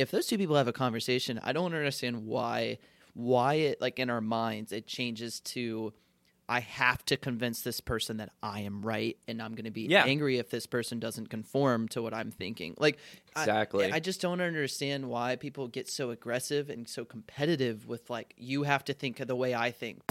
if those two people have a conversation, I don't understand why why it like in our minds it changes to I have to convince this person that I am right and I'm going to be Yeah. angry if this person doesn't conform to what I'm thinking. Like I- Exactly. I, just don't understand why people get so aggressive and so competitive with like you have to think the way I think.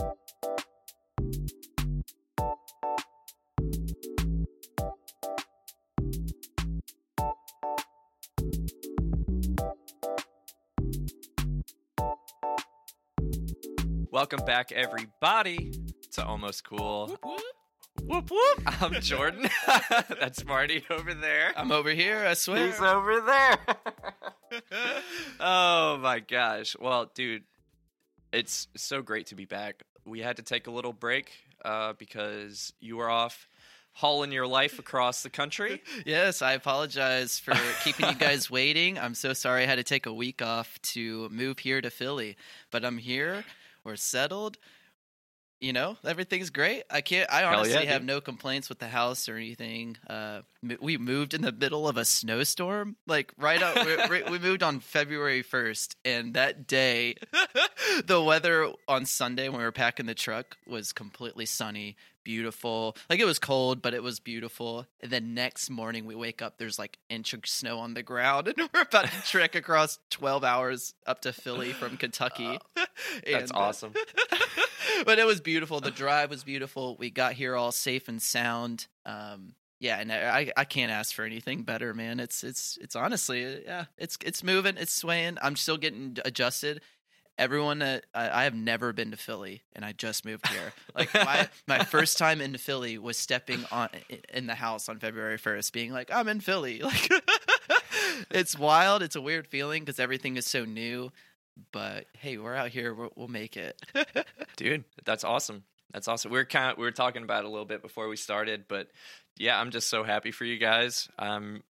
Welcome back, everybody, to Almost Cool. Whoop whoop. I'm Jordan. That's Marty over there. I'm over here, I swear. He's over there. oh my gosh. Well, dude, it's so great to be back. We had to take a little break uh, because you were off hauling your life across the country. Yes, I apologize for keeping you guys waiting. I'm so sorry I had to take a week off to move here to Philly, but I'm here. We're settled. You know, everything's great. I can't. I honestly yeah, have dude. no complaints with the house or anything. Uh, we moved in the middle of a snowstorm, like right up. we, we moved on February first, and that day, the weather on Sunday when we were packing the truck was completely sunny, beautiful. Like it was cold, but it was beautiful. And then next morning we wake up, there's like inch of snow on the ground, and we're about to trek across 12 hours up to Philly from Kentucky. That's And, uh, awesome. but it was beautiful. The drive was beautiful. We got here all safe and sound. Um, yeah, and I, I can't ask for anything better, man. It's it's it's honestly, yeah, it's it's moving, it's swaying. I'm still getting adjusted. Everyone that I, I have never been to Philly, and I just moved here. Like my my first time in Philly was stepping on in the house on February 1st, being like, I'm in Philly. Like it's wild. It's a weird feeling because everything is so new. But hey, we're out here. We'll, we'll make it. Dude, that's awesome. That's awesome. We are kind of we were talking about it a little bit before we started, but yeah, I'm just so happy for you guys. Um,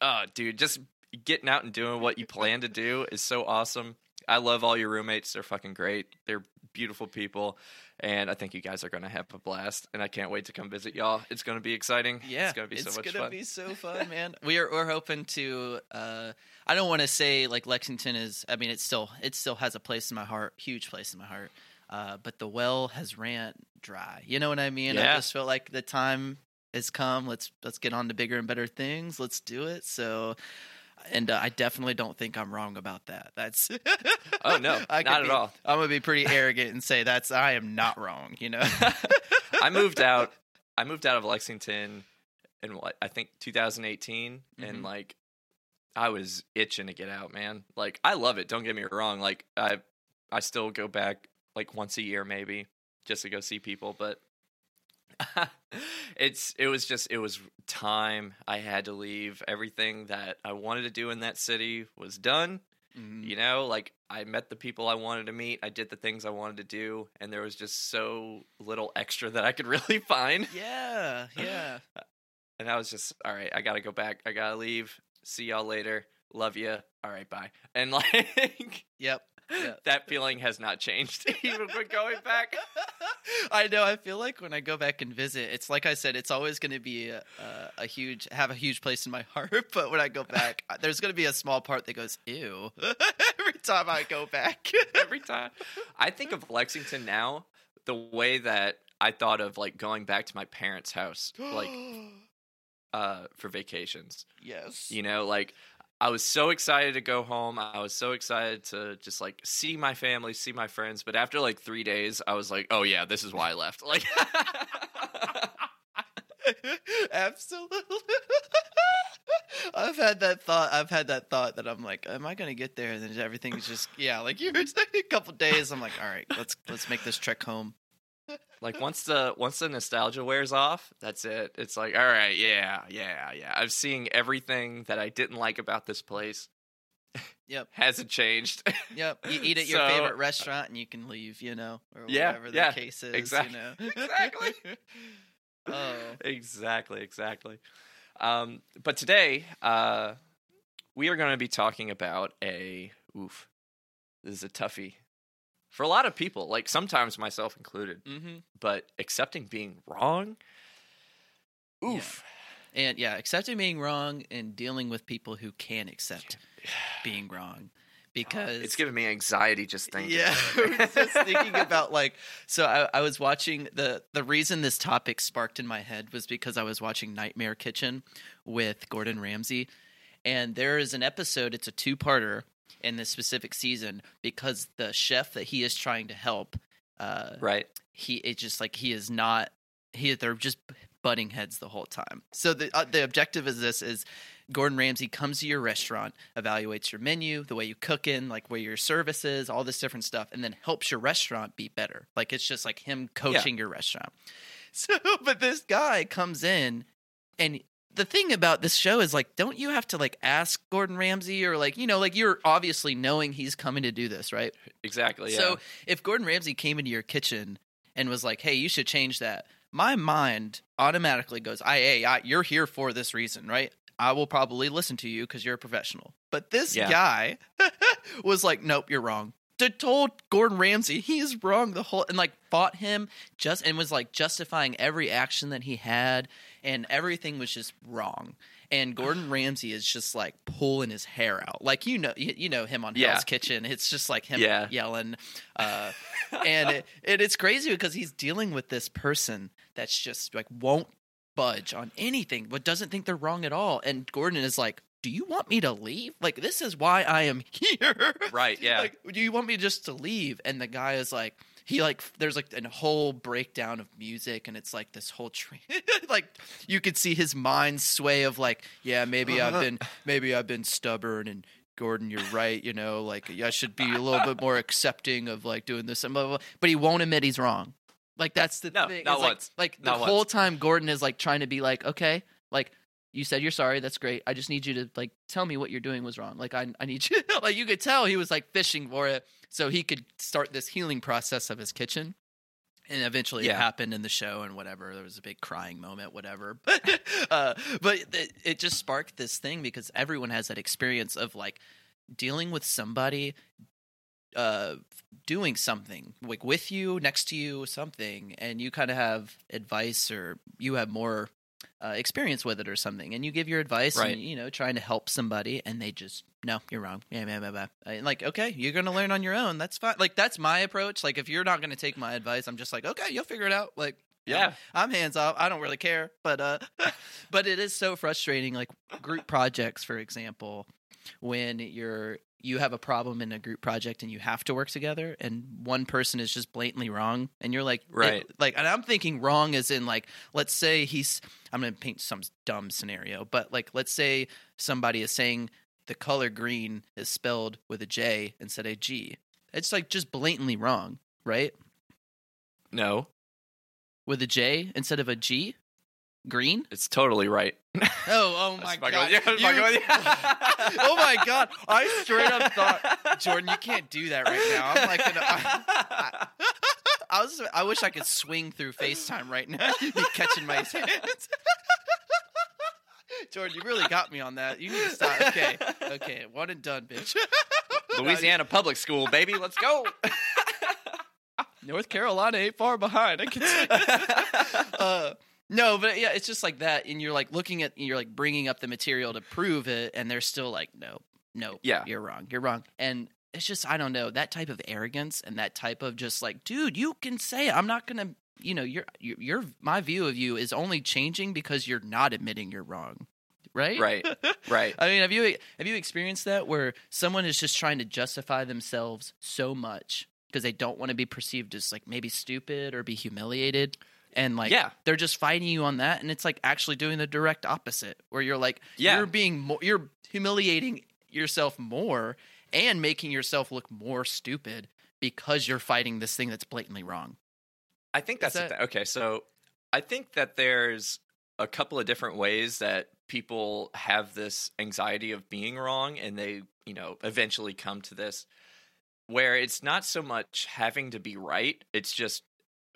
oh, dude, just getting out and doing what you plan to do is so awesome. I love all your roommates. They're fucking great. They're beautiful people, and I think you guys are gonna have a blast. And I can't wait to come visit y'all. It's gonna be exciting. Yeah, it's gonna be so much gonna fun. be so fun, man. we are we're hoping to. Uh, I don't want to say like Lexington is. I mean, it still it still has a place in my heart, huge place in my heart. Uh, but the well has ran dry. You know what I mean? Yeah. I just felt like the time has come. Let's let's get on to bigger and better things. Let's do it. So. And uh, I definitely don't think I'm wrong about that. That's Oh, no, I not at be- all. I'm gonna be pretty arrogant and say that's I am not wrong. You know? I moved out. I moved out of Lexington in what I think 2018, and Mhm. like I was itching to get out, man. Like I love it. Don't get me wrong. Like I, I still go back like once a year, maybe, just to go see people. But it's it was just it was time. I had to leave. Everything that I wanted to do in that city was done. Mhm. You know, like I met the people I wanted to meet. I did the things I wanted to do, and there was just so little extra that I could really find. Yeah, yeah. And I was just, all right, I gotta go back. I gotta leave. See y'all later. Love you. All right, bye. And like Yep. Yeah. that feeling has not changed even when going back. I know. I feel like when I go back and visit, it's like I said, it's always going to be a, a, a huge, have a huge place in my heart. But when I go back, there's going to be a small part that goes, ew, every time I go back. Every time. I think of Lexington now the way that I thought of like going back to my parents' house, like uh for vacations. yes. You know, like I was so excited to go home. I was so excited to just like see my family, see my friends. But after like three days, I was like, oh yeah, this is why I left. Like, Absolutely. I've had that thought. I've had that thought that I'm like, am I going to get there? And then everything's just, yeah, like you were saying, a couple days. I'm like, all right, let's let's make this trek home. Like once the once the nostalgia wears off, that's it. It's like, all right, yeah, yeah, yeah. I'm seeing everything that I didn't like about this place. Yep. Hasn't changed. Yep. You eat at your So- favorite restaurant and you can leave, you know, or Yeah, whatever the yeah, case is. exact- You know? exactly. oh. exactly, exactly. Um, but today, uh, we are going to be talking about a oof. This is a toughie for a lot of people, like sometimes myself included. Mm-hmm. But accepting being wrong, Yeah. oof. And yeah, accepting being wrong and dealing with people who can accept. being wrong because it's giving me anxiety just thinking. yeah, just thinking about like so. I, I was watching the the reason this topic sparked in my head was because I was watching Nightmare Kitchen with Gordon Ramsay, and there is an episode. It's a two parter in this specific season because the chef that he is trying to help, uh, right. he it's just like he is not he they're just butting heads the whole time. So the uh, the objective is this is Gordon Ramsay comes to your restaurant, evaluates your menu, the way you cook in, like where your service is, all this different stuff, and then helps your restaurant be better. Like it's just like him coaching your restaurant. So, but this guy comes in, and the thing about this show is like, don't you have to like ask Gordon Ramsay or like you know like you're obviously knowing he's coming to do this, right? Exactly. Yeah. So if Gordon Ramsay came into your kitchen and was like, "Hey, you should change that," my mind automatically goes, "I, hey, I you're here for this reason, right? I will probably listen to you because you're a professional." But this Yeah. guy was like, "Nope, you're wrong." To told Gordon Ramsay he is wrong the whole and like fought him just and was like justifying every action that he had and everything was just wrong. And Gordon Ramsay is just like pulling his hair out, like you know, you, you know him on Yeah. Hell's Kitchen. It's just like him Yeah. yelling, uh, and it, it, it's crazy because he's dealing with this person that's just like won't budge on anything, but doesn't think they're wrong at all. And Gordon is like, "Do you want me to leave? Like this is why I am here, Right, yeah. Like, do you want me just to leave?" And the guy is like. He like there's like a whole breakdown of music and it's like this whole train like you could see his mind sway of like yeah maybe I've uh-huh. been maybe I've been stubborn and Gordon you're right you know like I should be a little bit more accepting of like doing this and blah, blah, blah. but he won't admit he's wrong like that's the No, thing not like, once. like the Not whole once. time Gordon is like trying to be like okay like you said you're sorry that's great I just need you to like tell me what you're doing was wrong like I I need you like you could tell he was like fishing for it so he could start this healing process of his kitchen. And eventually it happened in the show and whatever there was a big crying moment whatever. But uh but it, it just sparked this thing because everyone has that experience of like dealing with somebody uh doing something like with you next to you something. And you kind of have advice or you have more uh, experience with it or something and you give your advice Right. and you know trying to help somebody and they just no you're wrong. Yeah yeah yeah, yeah. And like okay you're gonna learn on your own. That's fine. Like that's my approach. Like if you're not gonna take my advice i'm just like okay you'll figure it out. Like Yeah. i'm hands off. I don't really care. But uh but it is so frustrating. Like group projects for example when you're you have a problem in a group project and you have to work together and one person is just blatantly wrong and you're like it- Right. like and i'm thinking wrong as in like let's say he's i'm gonna paint some dumb scenario but like let's say somebody is saying the color green is spelled with a j instead of a g. It's like just blatantly wrong right? No, with a j instead of a g green it's totally right. oh oh my god you. You- oh my god i straight up thought jordan you can't do that right now i'm like gonna, I, I was I wish I could swing through FaceTime right now. You'd be catching my hands. Jordan, you really got me on that. You need to stop. Okay. Okay. One and done, bitch. Louisiana public school, baby. Let's go. North Carolina ain't far behind. I can tell you. uh, no, but yeah, it's just like that, and you're like looking at, you're like bringing up the material to prove it, and they're still like, no, no, Yeah. you're wrong, you're wrong, and it's just I don't know that type of arrogance and that type of just like, dude, you can say it. I'm not gonna, you know, your your your my view of you is only changing because you're not admitting you're wrong, right? right, right. I mean, have you have you experienced that where someone is just trying to justify themselves so much because they don't want to be perceived as like maybe stupid or be humiliated, and like Yeah. they're just fighting you on that, and it's like actually doing the direct opposite, where you're like Yeah. you're being more, you're humiliating yourself more and making yourself look more stupid because you're fighting this thing that's blatantly wrong. I think that's that- thi- okay. So I think that there's a couple of different ways that people have this anxiety of being wrong, and they, you know, eventually come to this where it's not so much having to be right; it's just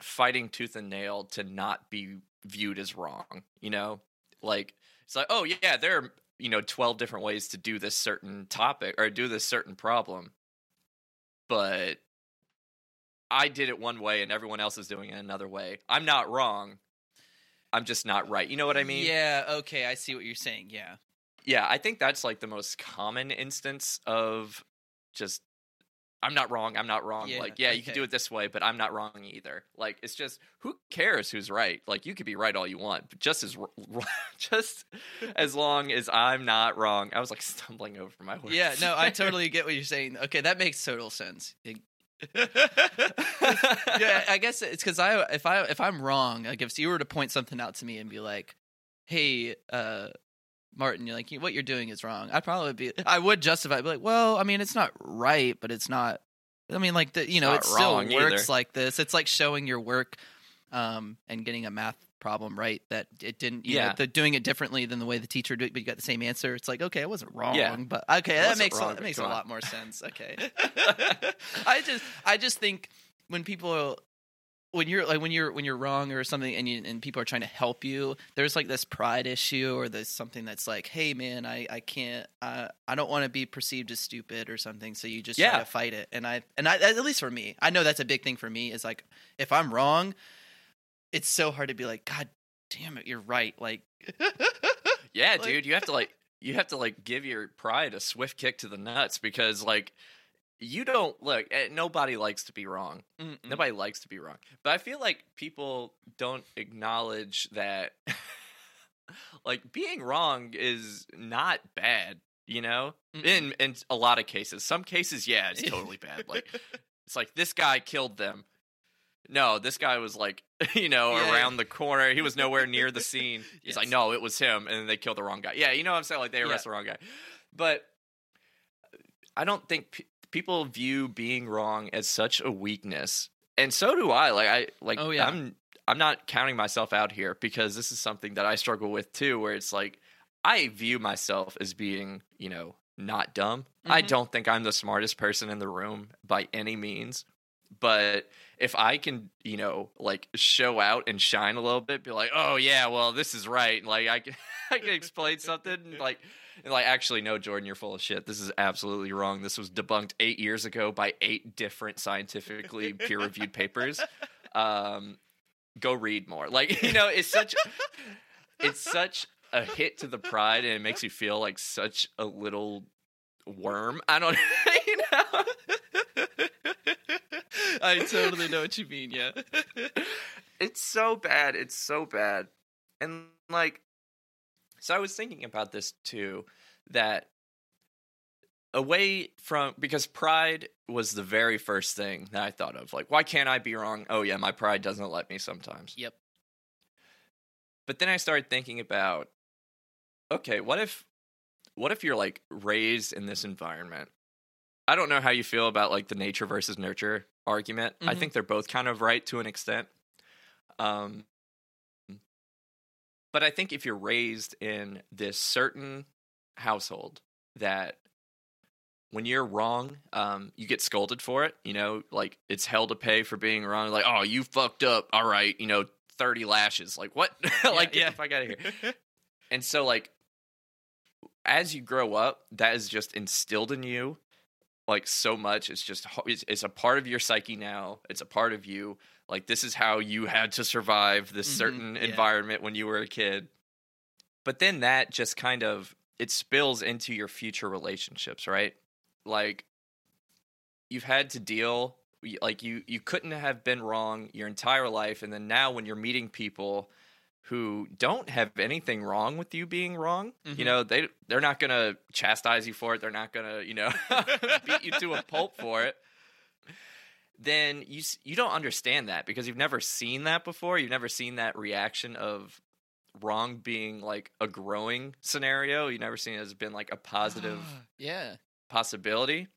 fighting tooth and nail to not be viewed as wrong. You know, like it's like, oh yeah, there are you know twelve different ways to do this certain topic or do this certain problem, but I did it one way and everyone else is doing it another way. I'm not wrong. I'm just not right. You know what I mean? Yeah. Okay. I see what you're saying. Yeah. yeah, I think that's like the most common instance of just I'm not wrong. I'm not wrong. Yeah, like, yeah, you can do it this way, but I'm not wrong either. Like, it's just who cares who's right? Like, you could be right all you want, but just as r- just as long as I'm not wrong. I was like stumbling over my words. Yeah, no, I totally get what you're saying. Okay, that makes total sense. It- yeah, I guess it's because I if I if I'm wrong, like if you were to point something out to me and be like, "Hey, uh, Martin, you're like what you're doing is wrong," I'd probably be I would justify, it, be like, "Well, I mean, it's not right, but it's not." I mean, like the you know, it still wrong works either. like this. It's like showing your work, um, and getting a math problem right that it didn't. You know, Yeah. the doing it differently than the way the teacher did, but you got the same answer. It's like okay, I wasn't wrong, Yeah. but okay, that makes a, that makes a lot more sense. Okay, I just I just think when people when you're like when you're when you're wrong or something and you, and people are trying to help you there's like this pride issue or there's something that's like hey man i i can't uh, i don't want to be perceived as stupid or something so you just try to fight it. And i and i at least for me i know that's a big thing for me is like if i'm wrong it's so hard to be like god damn it you're right like Yeah, Like- dude, you have to like you have to like give your pride a swift kick to the nuts because like you don't look eh, nobody likes to be wrong. mm-mm. Nobody likes to be wrong. But I feel like people don't acknowledge that like being wrong is not bad, you know? Mm-mm. In in a lot of cases. Some cases, yeah, it's totally bad. Like it's like this guy killed them. No, this guy was like, you know, Yeah. around the corner. He was nowhere near the scene. He's like, no, it was him, and then they killed the wrong guy. Yeah, you know what I'm saying? Like they arrest the wrong guy. But I don't think people view being wrong as such a weakness, and so do I. Like I like Oh, yeah. I'm I'm not counting myself out here because this is something that I struggle with too. Where it's like I view myself as being, you know, not dumb. I Mhm. don't think I'm the smartest person in the room by any means. But if I can, you know, like show out and shine a little bit, be like, oh yeah, well this is right. Like I can, I can explain something. Like, and, like actually, no, Jordan, you're full of shit. This is absolutely wrong. This was debunked eight years ago by eight different scientifically peer-reviewed papers. Um, go read more. Like you know, it's such, it's such a hit to the pride, and it makes you feel like such a little worm. I don't, you know. i totally know what you mean yeah it's so bad. It's so bad. And like so I was thinking about this too that away from because pride was the very first thing that I thought of. Like why can't I be wrong? Oh yeah, my pride doesn't let me sometimes. yep But then I started thinking about okay, what if what if you're like raised in this environment? I don't know how you feel about like the nature versus nurture argument. I Mhm. think they're both kind of right to an extent. Um but I think if you're raised in this certain household that when you're wrong, um, you get scolded for it. You know, like it's hell to pay for being wrong. Like, oh, you fucked up. All right, you know, thirty lashes. Like what? like yeah. get the fuck out here. And so, like, as you grow up, that is just instilled in you, like so much. It's just it's, it's a part of your psyche now. It's a part of you. Like this is how you had to survive this Mhm, certain yeah. environment when you were a kid. But then that just kind of it spills into your future relationships, right? Like you've had to deal like you you couldn't have been wrong your entire life and then now when you're meeting people who don't have anything wrong with you being wrong you Mhm. know they they're not going to chastise you for it they're not going to you know beat you to a pulp for it then you you don't understand that because you've never seen that before. You've never seen that reaction of wrong being like a growing scenario. You've never seen it as been like a positive ah, yeah. possibility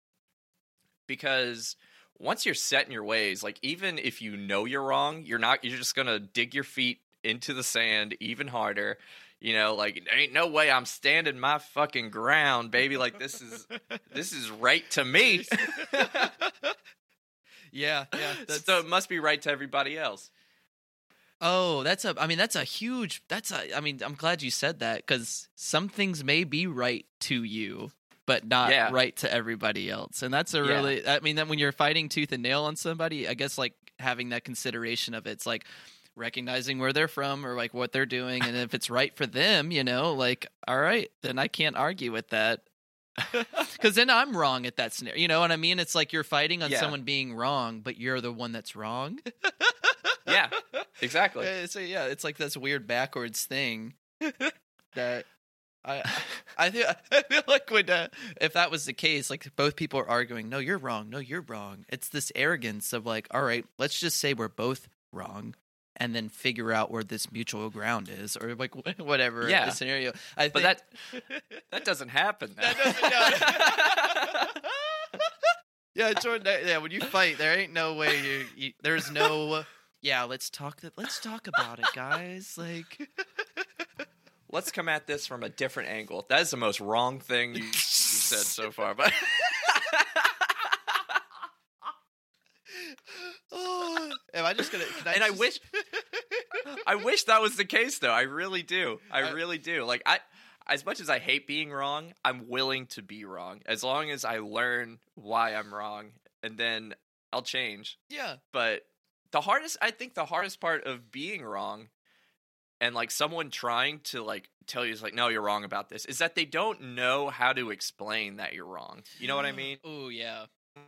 because once you're set in your ways like even if you know you're wrong you're not you're just gonna dig your feet into the sand even harder. You know like ain't no way i'm standing my fucking ground baby. Like this is this is right to me yeah yeah so it must be right to everybody else Oh, that's a. I mean, that's a huge. That's a. I mean, I'm glad you said that because some things may be right to you, but not Yeah. right to everybody else. And that's a Yeah. really. I mean, that when you're fighting tooth and nail on somebody, I guess like having that consideration of it's like, recognizing where they're from or like what they're doing and if it's right for them you know like all right then i can't argue with that because then i'm wrong at that scenario you know what i mean it's like you're fighting on Yeah. someone being wrong but you're the one that's wrong yeah, exactly. Uh, so yeah it's like this weird backwards thing that I I feel I feel like when uh, if that was the case, like both people are arguing, no, you're wrong, no, you're wrong. It's this arrogance of like, all right, let's just say we're both wrong, and then figure out where this mutual ground is, or like whatever Yeah. the scenario. I But think, that that doesn't happen. Now. That doesn't- yeah, Jordan. Yeah, when you fight, there ain't no way you. you there's no. Yeah, let's talk. th- Let's talk about it, guys. Like. Let's come at this from a different angle. That is the most wrong thing you, you said so far. But Oh, am I just gonna? Can and I wish I wish that was the case though. I really do. I I- really do. Like I as much as I hate being wrong, I'm willing to be wrong as long as I learn why I'm wrong and then I'll change. Yeah, But the hardest I think the hardest part of being wrong and like someone trying to like tell you is like no you're wrong about this is that they don't know how to explain that you're wrong. You know what I mm. mean? Oh yeah.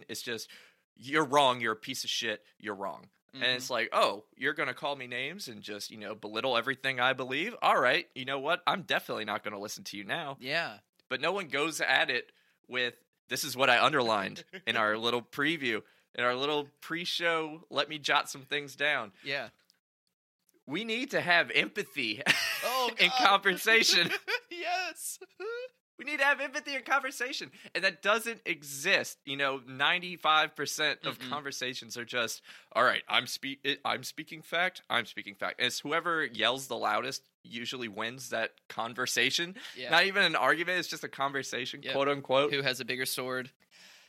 It's just you're wrong, you're a piece of shit, you're wrong. Mm-hmm. And it's like, oh, you're going to call me names and just, you know, belittle everything I believe? All right, you know what? I'm definitely not going to listen to you now. yeah. But no one goes at it with, this is what I underlined in our little preview, in our little pre show, let me jot some things down. Yeah. We need to have empathy Oh, in conversation. yes. We need to have empathy in conversation. And that doesn't exist. You know, 95% of Mm-mm. conversations are just, all right, I'm speak I'm speaking fact, I'm speaking fact. And it's whoever yells the loudest usually wins that conversation. Yeah. Not even an argument, it's just a conversation, Yep. quote unquote. Who has a bigger sword?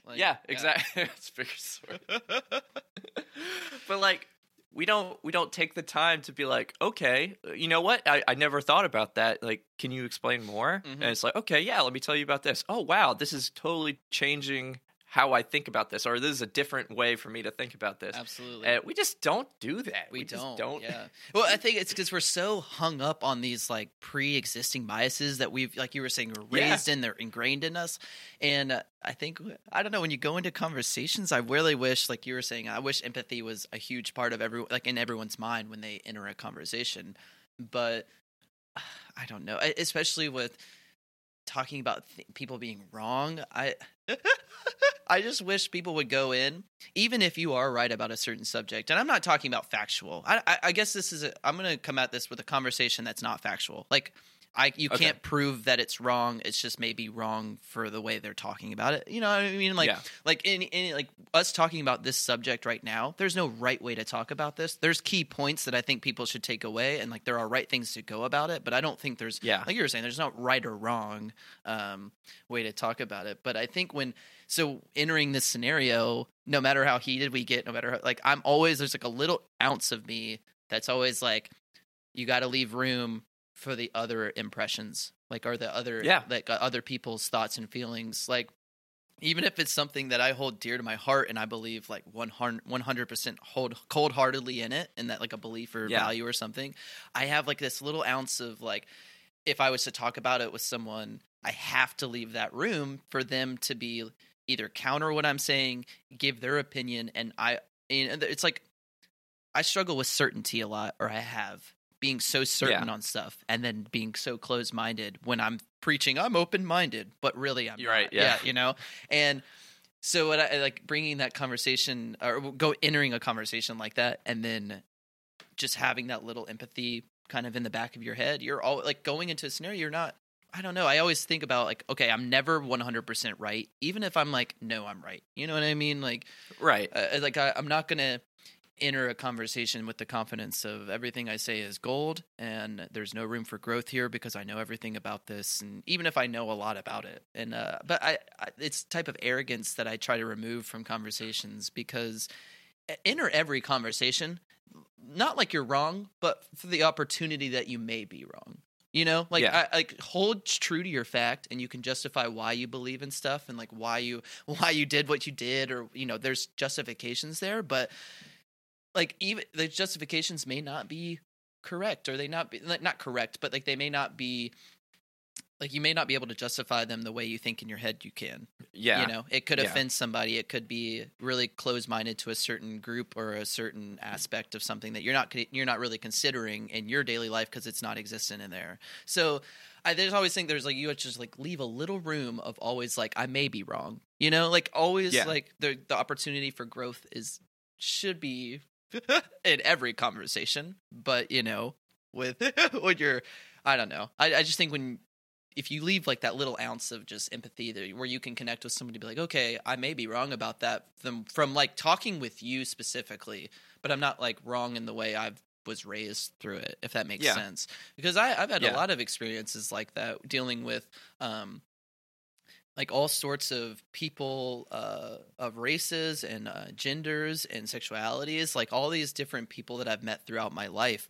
Like, yeah, exactly. it's bigger sword. but like we don't we don't take the time to be like okay you know what? I, I never thought about that. Like can you explain more? Mhm. and it's like okay yeah let me tell you about this. Oh wow this is totally changing how i think about this or this is a different way for me to think about this Absolutely. and we just don't do that we, just don't. don't Yeah. Well, I think it's because we're so hung up on these like pre-existing biases that we've, like you were saying, we're Yeah. raised in. They're ingrained in us, and uh, I think I don't know when you go into conversations. I really wish, like you were saying, I wish empathy was a huge part of every, like in everyone's mind when they enter a conversation. But I don't know, especially with talking about th- people being wrong. I. I just wish people would go in, even if you are right about a certain subject. And I'm not talking about factual. I, I, I guess this is. I'm going to come at this with a conversation that's not factual. Like, I you Okay. can't prove that it's wrong. It's just maybe wrong for the way they're talking about it. You know what I mean? Like, Yeah. like any, any like us talking about this subject right now. There's no right way to talk about this. There's key points that I think people should take away, and like there are right things to go about it. But I don't think there's Yeah. like you were saying, there's not right or wrong um, way to talk about it. But I think when so entering this scenario, no matter how heated we get, no matter how, like I'm always there's like a little ounce of me that's always like you got to leave room for the other impressions, like are the other Yeah. like uh, other people's thoughts and feelings, like. Even if it's something that I hold dear to my heart and I believe like 100 percent hold cold heartedly in it, and that like a belief or Yeah. value or something, I have like this little ounce of like, if I was to talk about it with someone, I have to leave that room for them to be either counter what I'm saying, give their opinion, and I. And it's like I struggle with certainty a lot, or I have being so certain on stuff, and then being so closed minded when I'm preaching. I'm open minded, but really I'm You're right, not. yeah. you know, and so what I like bringing that conversation or go entering a conversation like that, and then just having that little empathy kind of in the back of your head. You're all like going into a scenario. You're not. I don't know. I always think about like, okay, I'm never 100% right, even if I'm like, no, I'm right. You know what I mean? Like, right uh, like I, I'm not gonna enter a conversation with the confidence of everything I say is gold, and there's no room for growth here because I know everything about this, and even if I know a lot about it, and uh, but I, I it's type of arrogance that I try to remove from conversations because enter every conversation, not like you're wrong, but for the opportunity that you may be wrong. You know, like Yeah. I, like hold true to your fact, and you can justify why you believe in stuff, and like why you why you did what you did, or you know, there's justifications there. But like even the justifications may not be correct or they not be like, not correct but like they may not be like you may not be able to justify them the way you think in your head you can yeah you know it could Yeah. offend somebody it could be really closed-minded to a certain group or a certain aspect of something that you're not you're not really considering in your daily life because it's not existent in there so I there's always think there's like you just like leave a little room of always like I may be wrong you know like always Yeah. like the the opportunity for growth is should be in every conversation but you know with when you're I don't know I I just think when if you leave like that little ounce of just empathy that, where you can connect with somebody be like okay i may be wrong about that from, from like talking with you specifically but i'm not like wrong in the way i was raised through it if that makes Yeah. sense because I, i've had Yeah. a lot of experiences like that dealing with um like all sorts of people uh, of races and uh, genders and sexualities like all these different people that i've met throughout my life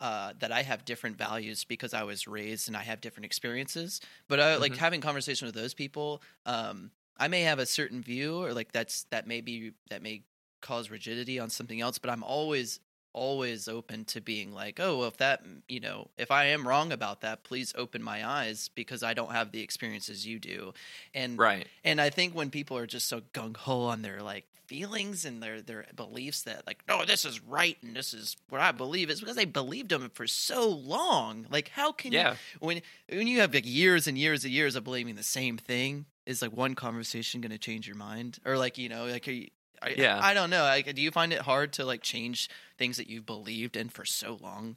uh, that I have different values because I was raised and I have different experiences. But I like Mhm. having conversation with those people. Um, I may have a certain view, or like that's that may be that may cause rigidity on something else. But I'm always always open to being like, oh, well, if that you know, if I am wrong about that, please open my eyes because I don't have the experiences you do. And right and I think when people are just so gung ho on their like feelings and their their beliefs that like, no, this is right and this is what I believe, it's because they believed them for so long. Like, how can yeah you when when you have like years and years and years of believing the same thing? Is like one conversation going to change your mind, or like you know, like are you, I, Yeah. I don't know. Like, do you find it hard to like change things that you've believed in for so long?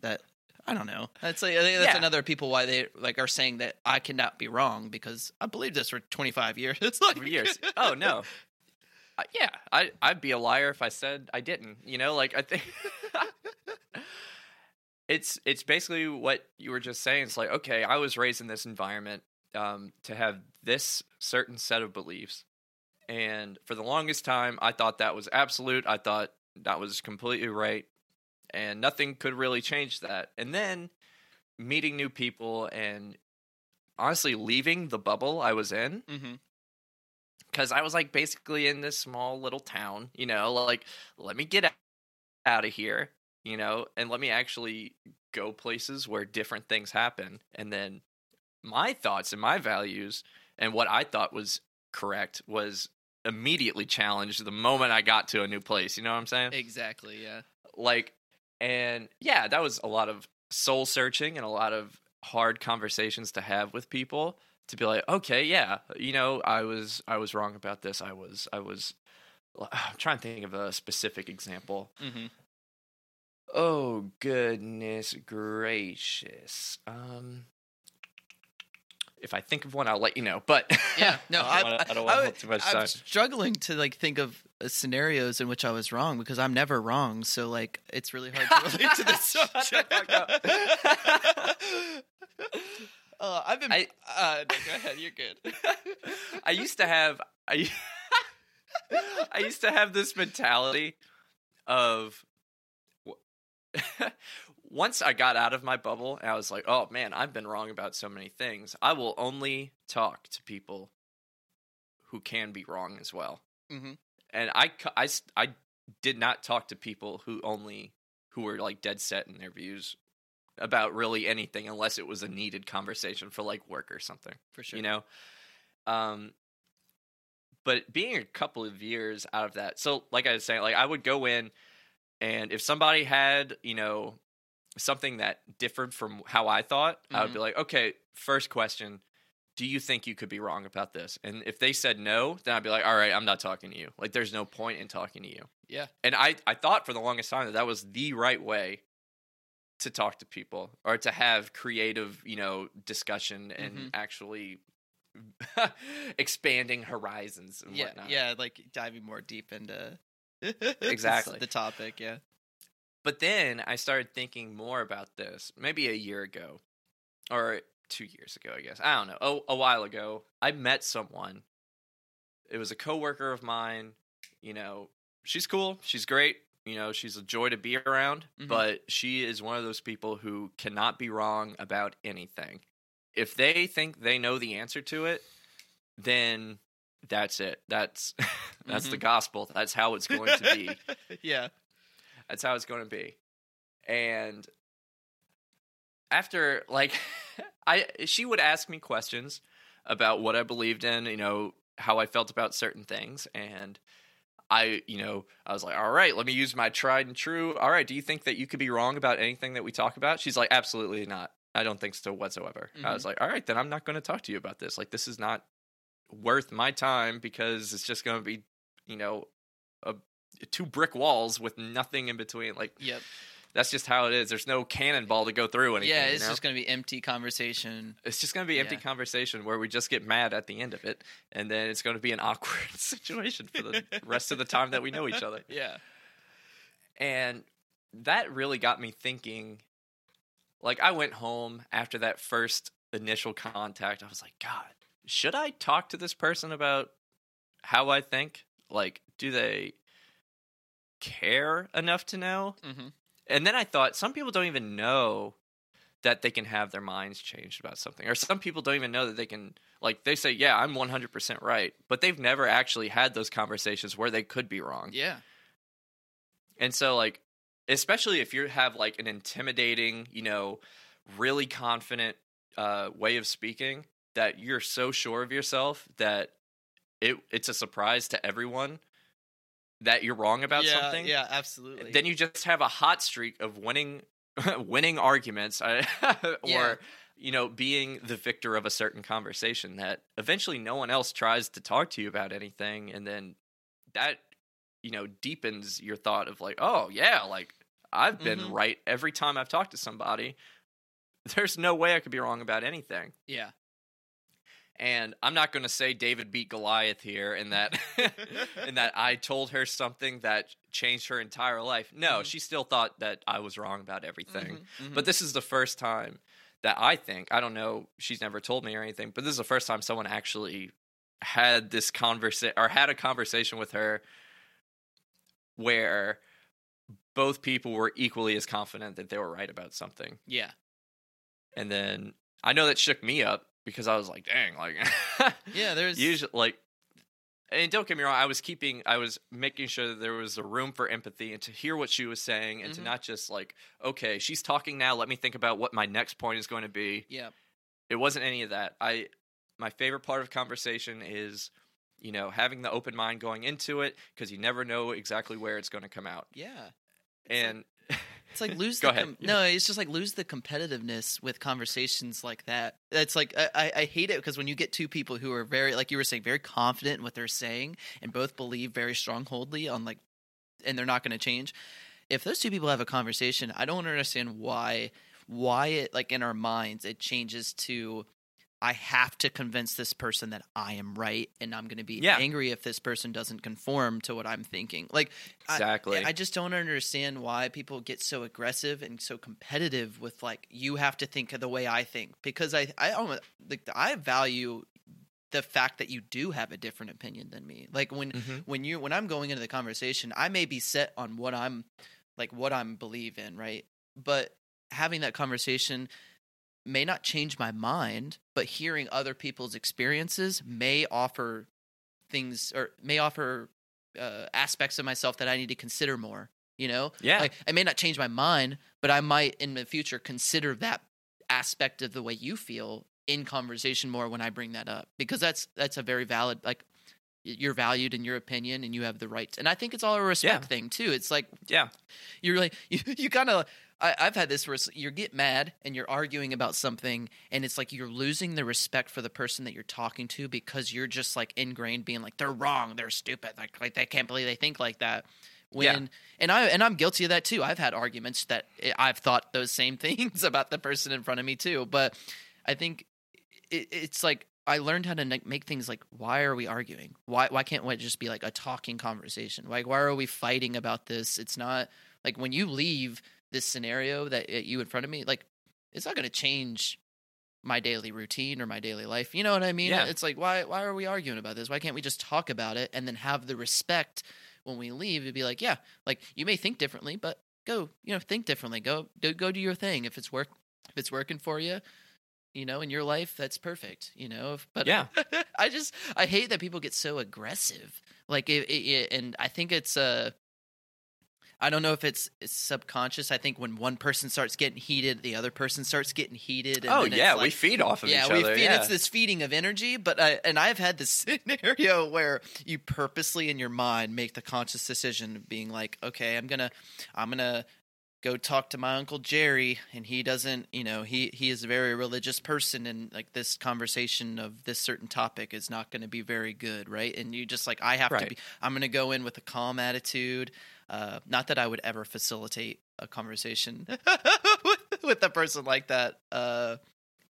That I don't know. That's like that's Yeah. another people why they like are saying that I cannot be wrong because I believed this for 25 years. It's like years. Oh no. Uh, yeah, I I'd be a liar if I said I didn't. You know, like I think it's it's basically what you were just saying. It's like okay, I was raised in this environment um, to have this certain set of beliefs, and for the longest time, I thought that was absolute. I thought that was completely right, and nothing could really change that. And then meeting new people and honestly leaving the bubble I was in mm-hmm. because I was like basically in this small little town, you know, like let me get out of here, you know, and let me actually go places where different things happen. And then my thoughts and my values and what I thought was correct was immediately challenged the moment I got to a new place. You know what I'm saying? exactly. Yeah. like and yeah that was a lot of soul searching and a lot of hard conversations to have with people to be like okay yeah you know i was i was wrong about this i was i was i'm trying to think of a specific example Mm-hmm. oh goodness gracious um if i think of one i'll let you know but Yeah. No, i don't wanna- I, I don't want to hold too much I'm time struggling to like think of uh, scenarios in which I was wrong because I'm never wrong. So like, it's really hard to relate to this subject. uh, I've been. I- uh, no, go ahead. You're good. I used to have I, I used to have this mentality of once I got out of my bubble I was like, "Oh man, I've been wrong about so many things. I will only talk to people who can be wrong as well." hmm And I I I did not talk to people who only who were like dead set in their views about really anything unless it was a needed conversation for like work or something For sure. you know um but being a couple of years out of that so like i was saying like i would go in and if somebody had you know something that differed from how i thought i would be like okay first question do you think you could be wrong about this and if they said no then i'd be like all right i'm not talking to you like there's no point in talking to you Yeah. and i i thought for the longest time that that was the right way to talk to people or to have creative you know discussion and Mhm. actually expanding horizons and Yeah. whatnot. Yeah. Like diving more deep into Exactly. the topic. Yeah. But then I started thinking more about this, maybe a year ago, or two years ago, I guess. I don't know. Oh, a while ago, I met someone. It was a coworker of mine. You know, she's cool. She's great. You know, she's a joy to be around. Mhm. But she is one of those people who cannot be wrong about anything. If they think they know the answer to it, then that's it. That's that's the Mhm. gospel. That's how it's going to be. yeah. That's how it's going to be. And after like I she would ask me questions about what I believed in, you know, how I felt about certain things and I, you know, I was like, "All right, let me use my tried and true. All right, do you think that you could be wrong about anything that we talk about?" She's like, "Absolutely not. I don't think so whatsoever." I was mm-hmm. like, "All right, then I'm not going to talk to you about this. Like this is not worth my time because it's just going to be, you know, a two brick walls with nothing in between. Like Yep. that's just how it is. There's no cannonball to go through anything. yeah, you it's know? just gonna be empty conversation. It's just going to be empty Yeah. conversation where we just get mad at the end of it, and then it's going to be an awkward situation for the rest of the time that we know each other. Yeah. And that really got me thinking. Like, I went home after that first initial contact. I was like, God, should I talk to this person about how I think? Like, do they care enough to know? Mm-hmm. And then I thought, some people don't even know that they can have their minds changed about something. Or some people don't even know that they can, like, they say, yeah, I'm 100% right. But they've never actually had those conversations where they could be wrong. Yeah. And so, like, especially if you have, like, an intimidating, you know, really confident uh, way of speaking that you're so sure of yourself that it it's a surprise to everyone that you're wrong about yeah, something Yeah, absolutely. then you just have a hot streak of winning winning arguments or Yeah. you know being the victor of a certain conversation that eventually no one else tries to talk to you about anything and then that you know deepens your thought of like oh yeah like i've been Mhm. right every time i've talked to somebody there's no way i could be wrong about anything yeah. And I'm not going to say David beat Goliath here and that in that I told her something that changed her entire life. No, Mhm. she still thought that I was wrong about everything. Mhm, mhm. But this is the first time that I think, I don't know, she's never told me or anything, but this is the first time someone actually had this conversation or had a conversation with her where both people were equally as confident that they were right about something. yeah. And then I know that shook me up because I was like, dang, like Yeah, there's usually like and don't get me wrong i was keeping i was making sure that there was a room for empathy and to hear what she was saying and Mhm. to not just like okay she's talking now let me think about what my next point is going to be Yeah. it wasn't any of that i my favorite part of conversation is you know having the open mind going into it because you never know exactly where it's going to come out Yeah. and It's like lose Go the ahead. com- no. It's just like lose the competitiveness with conversations like that. It's like I, I, I hate it because when you get two people who are very like you were saying very confident in what they're saying and both believe very strongholdly on like and they're not going to change. If those two people have a conversation, I don't understand why why it like in our minds it changes to I have to convince this person that I am right and I'm going to be Yeah. angry if this person doesn't conform to what I'm thinking. Like exactly I just don't understand why people get so aggressive and so competitive with like you have to think of the way I think because I I almost like I value the fact that you do have a different opinion than me. Like when Mhm. when you when I'm going into the conversation, I may be set on what I'm like what I'm believe in, right? But having that conversation may not change my mind, but hearing other people's experiences may offer things or may offer uh, aspects of myself that I need to consider more. You know, yeah like I may not change my mind, but I might in the future consider that aspect of the way you feel in conversation more when I bring that up because that's that's a very valid like you're valued in your opinion and you have the right and I think it's all a respect Yeah. thing too. It's like yeah you're like you, you kind of I, I've had this where you get mad and you're arguing about something and it's like you're losing the respect for the person that you're talking to because you're just like ingrained being like they're wrong they're stupid like like they can't believe they think like that when Yeah. and I and I'm guilty of that too I've had arguments that I've thought those same things about the person in front of me too but I think it, it's like I learned how to make things like why are we arguing? Why why can't it just be like a talking conversation? Like why are we fighting about this? It's not like when you leave this scenario that you in front of me, like it's not going to change my daily routine or my daily life. You know what I mean? Yeah. It's like why why are we arguing about this? Why can't we just talk about it and then have the respect when we leave to be like, yeah, like you may think differently, but go, you know, think differently. Go do go do your thing. If it's work if it's working for you, you know, in your life, that's perfect. You know, if, but Yeah. I just I hate that people get so aggressive. Like it, it, it- and I think it's uh I don't know if it's, it's subconscious. I think when one person starts getting heated, the other person starts getting heated. And oh yeah, we feed off of yeah, each we other. feed. yeah. It's this feeding of energy, but I, and I've had this scenario where you purposely in your mind make the conscious decision of being like, okay, I'm gonna, I'm gonna go talk to my uncle Jerry, and he doesn't, you know, he he is a very religious person, and like this conversation of this certain topic is not going to be very good, right? And you just like, I have to be, I'm going to go in with a calm attitude. Uh, not that I would ever facilitate a conversation with, with a person like that. Uh,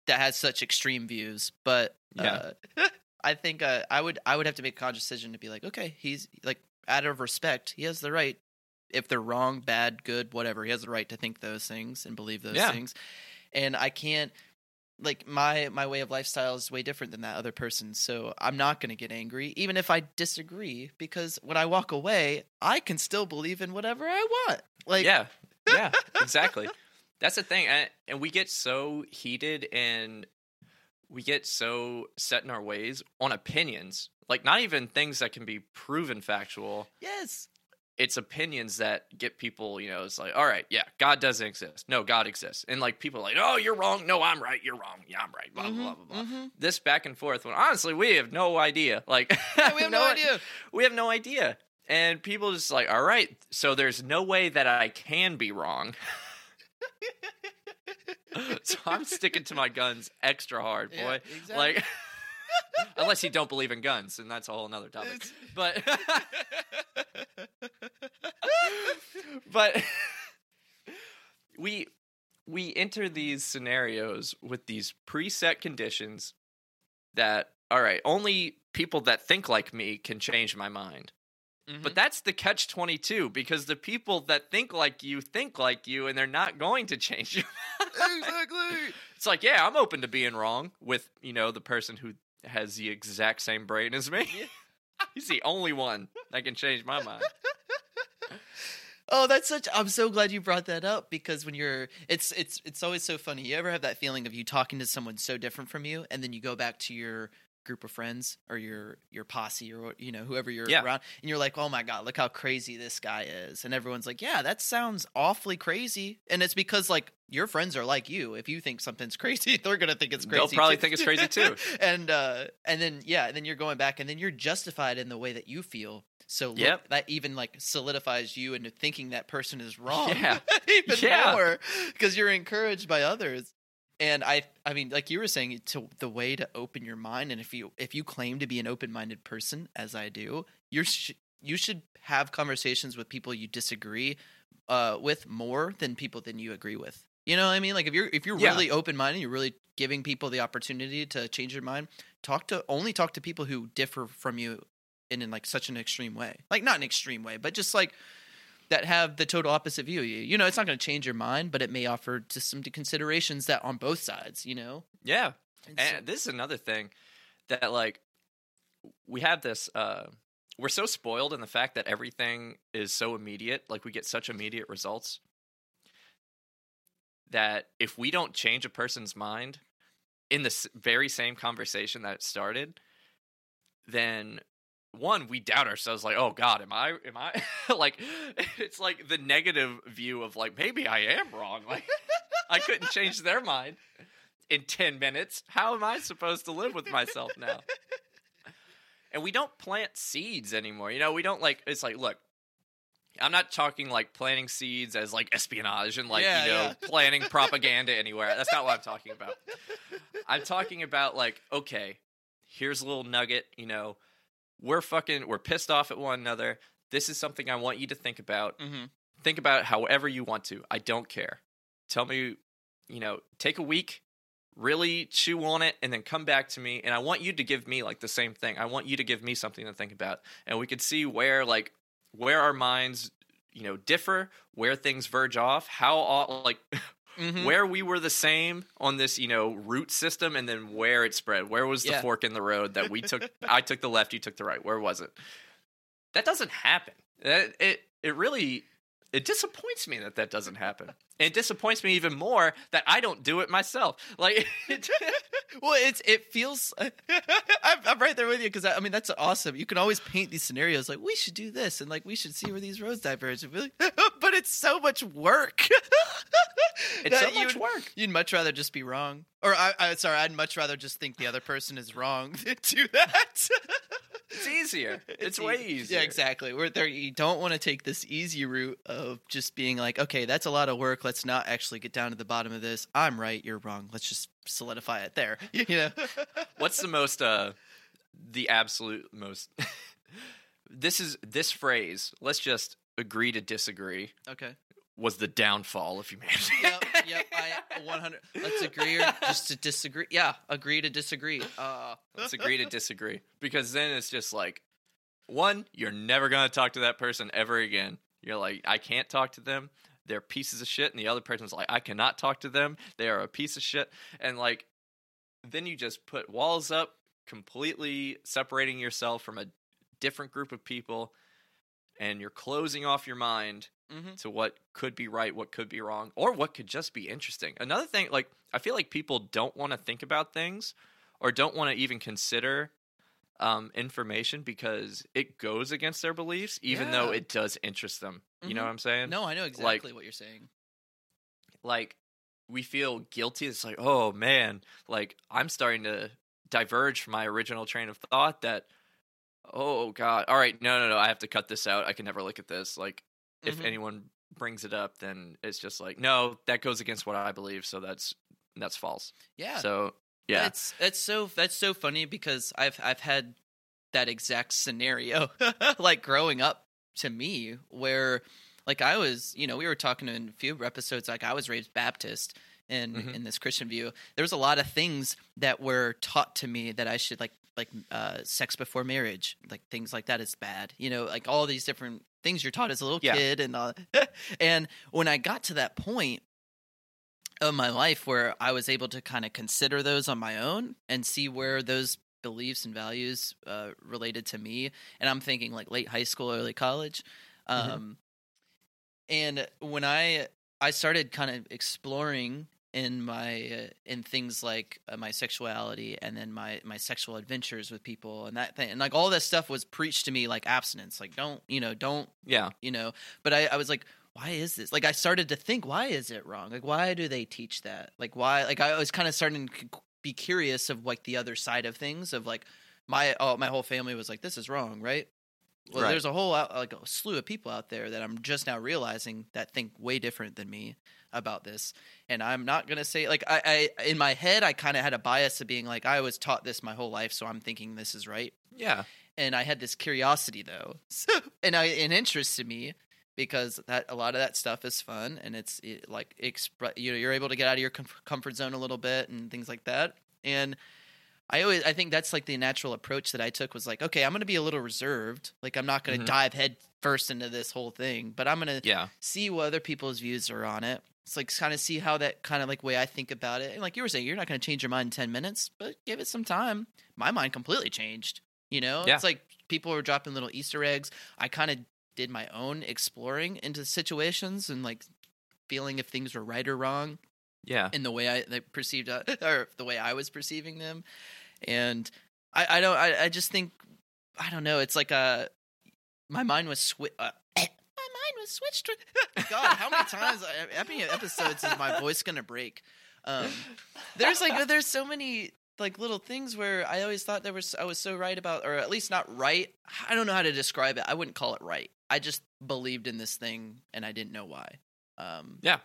that has such extreme views. But uh, I think uh, I would I would have to make a conscious decision to be like, okay, he's like out of respect, he has the right. If they're wrong, bad, good, whatever, he has the right to think those things and believe those Yeah. things. And I can't like my my way of lifestyle is way different than that other person So I'm not going to get angry even if I disagree because when I walk away, I can still believe in whatever I want. Like yeah, yeah, exactly. That's the thing, and, and we get so heated and we get so set in our ways on opinions, like not even things that can be proven factual. yes. It's opinions that get people, you know, it's like, all right, yeah, God doesn't exist. No, God exists. And like people are like, oh, you're wrong. No, I'm right. You're wrong. Yeah, I'm right. Blah, blah, blah, blah, blah. Mhm. This back and forth when honestly, we have no idea. Like, Yeah, we have no idea. we have no idea. And people just like, all right, so there's no way that I can be wrong. so I'm sticking to my guns extra hard, boy. Yeah, exactly. Like, unless you don't believe in guns, and that's a whole nother topic. But, but we we enter these scenarios with these preset conditions that all right, only people that think like me can change my mind. Mm-hmm. But that's the catch 22 because the people that think like you think like you and they're not going to change you. exactly. it's like, yeah, I'm open to being wrong with, you know, the person who has the exact same brain as me. He's the only one that can change my mind. Oh, that's such. I'm so glad you brought that up because when you're, it's it's it's always so funny. You ever have that feeling of you talking to someone so different from you, and then you go back to your group of friends or your your posse or you know whoever you're Yeah. around, and you're like, oh my god, look how crazy this guy is, and everyone's like, yeah, that sounds awfully crazy, and it's because like your friends are like you. If you think something's crazy, they're gonna think it's crazy. They'll probably too. think it's crazy too. and uh and then yeah and then you're going back and then you're justified in the way that you feel so look, Yep. that even like solidifies you into thinking that person is wrong Yeah. even Yeah. more because you're encouraged by others and i i mean like you were saying to the way to open your mind and if you if you claim to be an open-minded person as i do you're sh- you should have conversations with people you disagree uh with more than people than you agree with. You know what i mean? Like if you're if you're Yeah. really open-minded you're really giving people the opportunity to change their mind talk to only talk to people who differ from you in, in like such an extreme way. Like not an extreme way but just like that have the total opposite view of you you know it's not going to change your mind but it may offer just some considerations that on both sides you know Yeah. And so- this is another thing that like we have this uh we're so spoiled in the fact that everything is so immediate, like we get such immediate results that if we don't change a person's mind in the very same conversation that it started, then one we doubt ourselves like, "Oh god, am I am I like it's like the negative view of like maybe I am wrong. Like I couldn't change their mind in 10 minutes. How am I supposed to live with myself now? And we don't plant seeds anymore. You know, we don't like, it's like, look, I'm not talking like planting seeds as like espionage and like, Yeah, you know, yeah. planting propaganda anywhere. That's not what I'm talking about. I'm talking about like, okay, here's a little nugget, you know, we're fucking, we're pissed off at one another. This is something I want you to think about mm-hmm. think about it however you want to. I don't care. Tell me, you know, take a week, really chew on it, and then come back to me. And I want you to give me like the same thing. I want you to give me something to think about, and we could see where like where our minds, you know, differ, where things verge off, how all like Mm-hmm. where we were the same on this, you know, root system, and then where it spread. Where was the Yeah. fork in the road that we took? I took the left, you took the right. Where was it? That doesn't happen. That- It it really it disappoints me that that doesn't happen. And it disappoints me even more that I don't do it myself. Like, it, well it's it feels I'm, I'm right there with you because I, I mean that's awesome you can always paint these scenarios like we should do this and like we should see where these roads diverge like, but it's so much work. It's so much you'd- work. You'd much rather just be wrong, or I, I sorry, I'd much rather just think the other person is wrong than do that. It's easier. It's, way easy. easier. Yeah, exactly. Where there, you don't want to take this easy route of just being like, okay, that's a lot of work. Let's not actually get down to the bottom of this. I'm right, you're wrong. Let's just solidify it there. You know. What's the most uh the absolute most This is this phrase, let's just agree to disagree, okay. Was the downfall of humanity. Yep. Yep. I 100. Let's agree or just to disagree. Yeah. Agree to disagree. Uh. let's agree to disagree. Because then it's just like one, you're never gonna talk to that person ever again. You're like, I can't talk to them. They're pieces of shit, and the other person's like, I cannot talk to them. They are a piece of shit. And like then you just put walls up, completely separating yourself from a different group of people, and you're closing off your mind hmm to what could be right, what could be wrong, or what could just be interesting. Another thing, like I feel like people don't want to think about things or don't want to even consider um, information because it goes against their beliefs, even though it does interest them. You know Mhm. what I'm saying? No, I know exactly what you're saying. Like we feel guilty. It's like, oh man, like I'm starting to diverge from my original train of thought that. Oh God! All right, no, no, no. I have to cut this out. I can never look at this. Like, if Mhm. anyone brings it up, then it's just like, no, that goes against what I believe, so that's that's false. Yeah. So yeah, That's that's so that's so funny because I've I've had that exact scenario like growing up to me where like I was, you know, we were talking in a few episodes like I was raised Baptist in Mhm. in this Christian view. There was a lot of things that were taught to me that I should like like uh sex before marriage, like things like that is bad. You know, like all these different things you're taught as a little Yeah. kid and all and when I got to that point of my life where I was able to kind of consider those on my own and see where those beliefs and values uh, related to me. And I'm thinking like late high school, early college. Mhm. Um, And when I I started kind of exploring in my uh, in things like uh, my sexuality and then my my sexual adventures with people and that thing. And like all that stuff was preached to me like abstinence like don't you know don't yeah, you know. But I, I was like why is this? Like i started to think why is it wrong? Like why do they teach that? Like why? Like i was kind of starting to be curious of like the other side of things of like my oh my whole family was like this is wrong right well Right. there's a whole out, like a slew of people out there that i'm just now realizing that think way different than me about this and i'm not gonna say like i, I in my head i kind of had a bias of being like i was taught this my whole life so i'm thinking this is right yeah, and I had this curiosity though, so and I it interested me because that a lot of that stuff is fun and it's it, like expre- you know you're able to get out of your com- comfort zone a little bit and things like that. And I always I think that's like the natural approach that I took was like okay I'm going to be a little reserved like I'm not going to Mhm. dive head first into this whole thing but I'm going to yeah, see what other people's views are on it. It's like kind of see how that kind of like way I think about it. And like you were saying, you're not going to change your mind in 10 minutes, but give it some time. My mind completely changed. You know, Yeah. it's like people were dropping little Easter eggs. I kind of did my own exploring into situations and like feeling if things were right or wrong yeah, in the way I perceived uh, or the way I was perceiving them. And I, I don't, I, I just think, I don't know. It's like a, my mind was swi- uh, my mind was switched. to- God, how many times, how many episodes is my voice to break? Um, there's like, there's so many like little things where I always thought there was, I was so right about, or at least not right. I don't know how to describe it. I wouldn't call it right. I just believed in this thing and I didn't know why. Um, Yeah.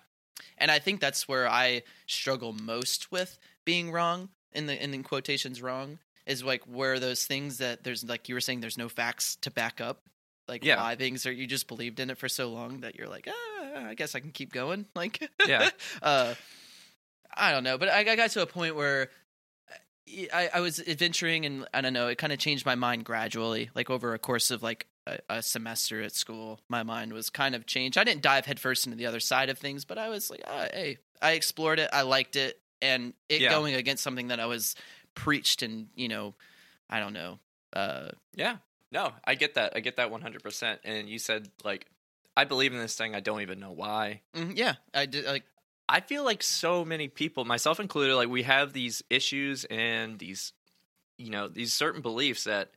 and I think that's where I struggle most with being wrong in the in the quotations wrong is like where those things that there's like you were saying there's no facts to back up like Yeah. why things are you just believed in it for so long that you're like ah, I guess I can keep going like Yeah. uh I don't know but I, I got to a point where I, I was adventuring and I don't know it kind of changed my mind gradually like over a course of like a, a semester at school my mind was kind of changed I didn't dive headfirst into the other side of things but I was like oh, hey I explored it I liked it and it Yeah. going against something that I was preached and you know I don't know uh yeah. No, I get that. I get that 100%. And you said, like, I believe in this thing. I don't even know why. mm, yeah I did like I feel like so many people, myself included, like we have these issues and these, you know, these certain beliefs that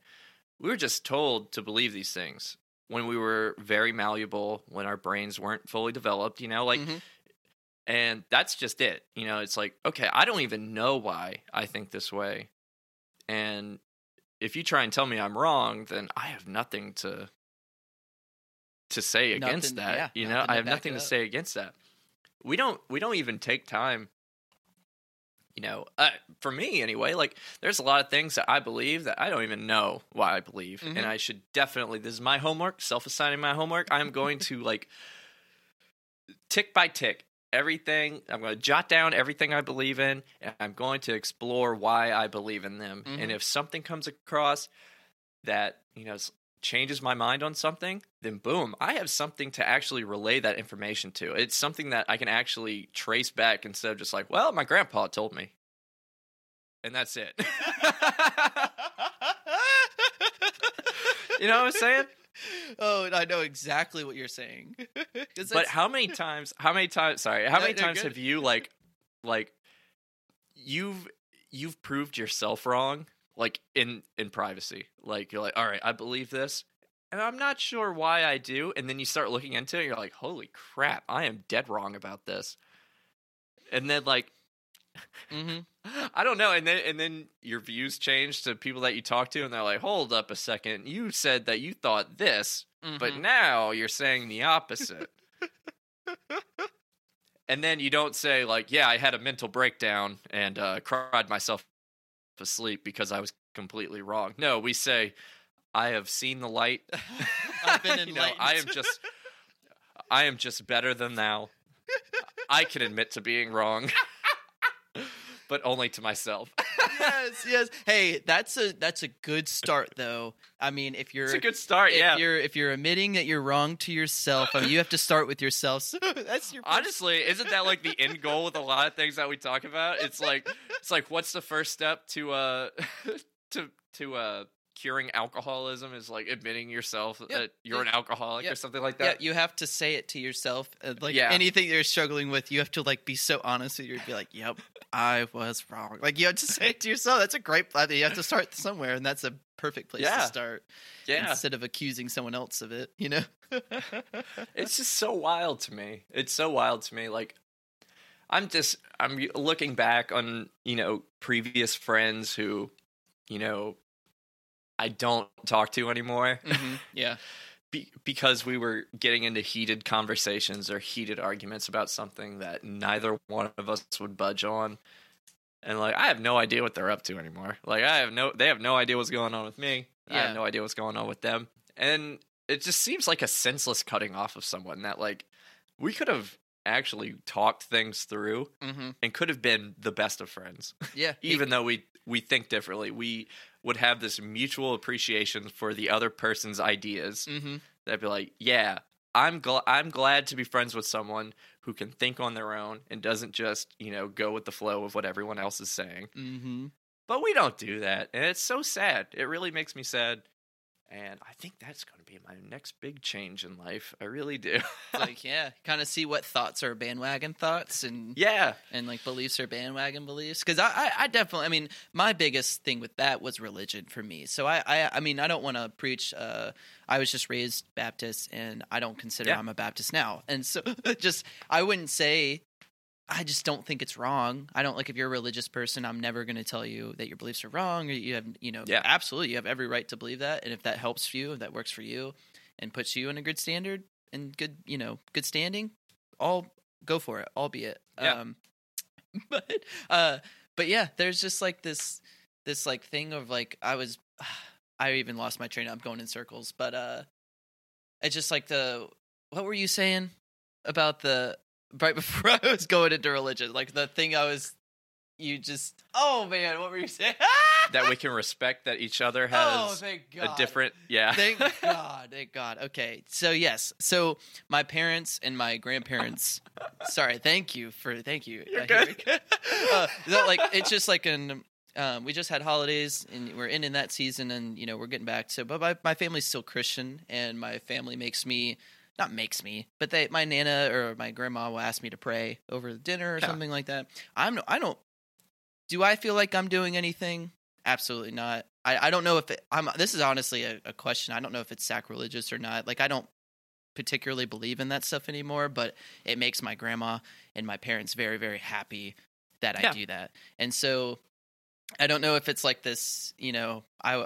we were just told to believe these things. when we were very malleable, when our brains weren't fully developed, you know, like Mhm. And that's just it. You know, it's like, okay, I don't even know why I think this way. And if you try and tell me I'm wrong, then I have nothing to to say against that. yeah, you know, I have nothing to up. say against that. We don't we don't even take time you know, uh, for me anyway, like there's a lot of things that I believe that I don't even know why I believe, Mhm. and I should definitely. This is my homework, self-assigning my homework. I'm going to like tick by tick everything. I'm going to jot down everything I believe in, and I'm going to explore why I believe in them. Mhm. And if something comes across that you know changes my mind on something, then boom, I have something to actually relay that information to. It's something that I can actually trace back instead of just like, well, my grandpa told me. And that's it. you know what I'm saying? Oh, I know exactly what you're saying. But how many times how many times sorry, how No, many times good. have you like like you've you've proved yourself wrong like in in privacy. Like you're like, "All right, I believe this." And I'm not sure why I do, and then you start looking into it, and you're like, "Holy crap, I am dead wrong about this." And then like Mhm. I don't know, and then and then your views change to people that you talk to, and they're like, "Hold up a second, you said that you thought this, but Mhm. now you're saying the opposite." and then you don't say like, "Yeah, I had a mental breakdown and uh, cried myself asleep because I was completely wrong." No, we say, "I have seen the light. I've been You know, I am just, I am just better than thou. I can admit to being wrong." But only to myself. yes, yes. Hey, that's a that's a good start though. I mean, if you're It's a good start, if yeah. you're if you're admitting that you're wrong to yourself, I mean, you have to start with yourself. So that's your Honestly, isn't that like the end goal with a lot of things that we talk about? It's like it's like what's the first step to uh to to uh curing alcoholism is like admitting yourself that you're an alcoholic yeah. or something like that. Yeah, you have to say it to yourself. Uh, like Yeah. anything you're struggling with, you have to like be so honest with you. Be like, "Yep, I was wrong." Like you have to say it to yourself. That's a great. You have to start somewhere, and that's a perfect place Yeah. to start. Yeah. Instead of accusing someone else of it, you know. it's just so wild to me. It's so wild to me. Like, I'm just I'm looking back on you know previous friends who, you know, I don't talk to anymore Mhm, Yeah. be, because we were getting into heated conversations or heated arguments about something that neither one of us would budge on. And like, I have no idea what they're up to anymore. Like, I have no, they have no idea what's going on with me. I have no idea what's going on with them. And it just seems like a senseless cutting off of someone that like we could have actually talked things through hmm and could have been the best of friends Yeah. even though we we think differently we would have this mutual appreciation for the other person's ideas. Hmm that'd be like yeah i'm gl- i'm glad to be friends with someone who can think on their own and doesn't just you know go with the flow of what everyone else is saying. Hmm but we don't do that and it's so sad. It really makes me sad and i think that's going to be my next big change in life i really do like yeah, kind of see what thoughts are bandwagon thoughts and yeah and like beliefs are bandwagon beliefs. Because I, I I definitely I mean my biggest thing with that was religion for me. So I I, I mean I don't want to preach. Uh, I was just raised Baptist and I don't consider Yeah. I'm a Baptist now. And so just I wouldn't say. I just don't think it's wrong. I don't like if you're a religious person, I'm never going to tell you that your beliefs are wrong or you have, you know, Yeah. absolutely. You have every right to believe that. And if that helps you, if that works for you and puts you in a good standard and good, you know, good standing, all go for it, albeit. Yeah. Um, but, uh, but yeah, there's just like this, this like thing of like, I was, I even lost my train. I'm going in circles, but, uh, it's just like the, what were you saying about the, right before I was going into religion, like the thing I was, you just, oh man, what were you saying? that we can respect that each other oh, has thank a different yeah Thank God. Thank God. Okay. So yes. So my parents and my grandparents. sorry. Thank you for. Thank you. You're Uh, good. uh, that, like it's just like an. Um, we just had holidays and we're in in that season and you know we're getting back to. But my my family's still Christian and my family makes me. Not makes me, but they, my nana or my grandma will ask me to pray over the dinner or Yeah. something like that. I'm, I don't. Do I feel like I'm doing anything? Absolutely not. I, I don't know if it, I'm. This is honestly a, a question. I don't know if it's sacrilegious or not. Like I don't particularly believe in that stuff anymore, but it makes my grandma and my parents very very happy that I Yeah. do that. And so I don't know if it's like this. You know, I.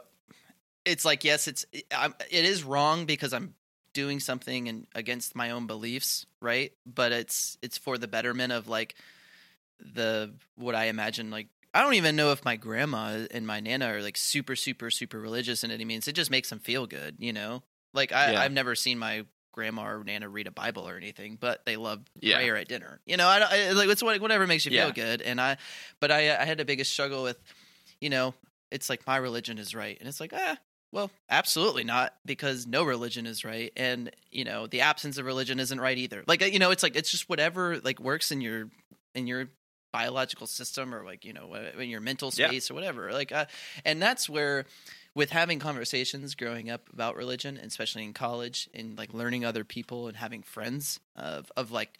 It's like yes, it's I'm, it is wrong because I'm doing something and against my own beliefs, right? But it's it's for the betterment of like the what I imagine like I don't even know if my grandma and my nana are like super super super religious in any means. It just makes them feel good, you know. Like I, Yeah. I've never seen my grandma or nana read a Bible or anything, but they love Yeah. prayer at dinner. You know, I, don't- I like it's what whatever makes you Yeah. feel good. And I, but I I had the biggest struggle with, you know, it's like my religion is right, and it's like ah. Well, absolutely not, because no religion is right, and you know the absence of religion isn't right either. Like you know, it's like it's just whatever like works in your in your biological system or like you know in your mental Yeah. space or whatever. Like, uh, and that's where with having conversations growing up about religion, and especially in college, and like learning other people and having friends of of like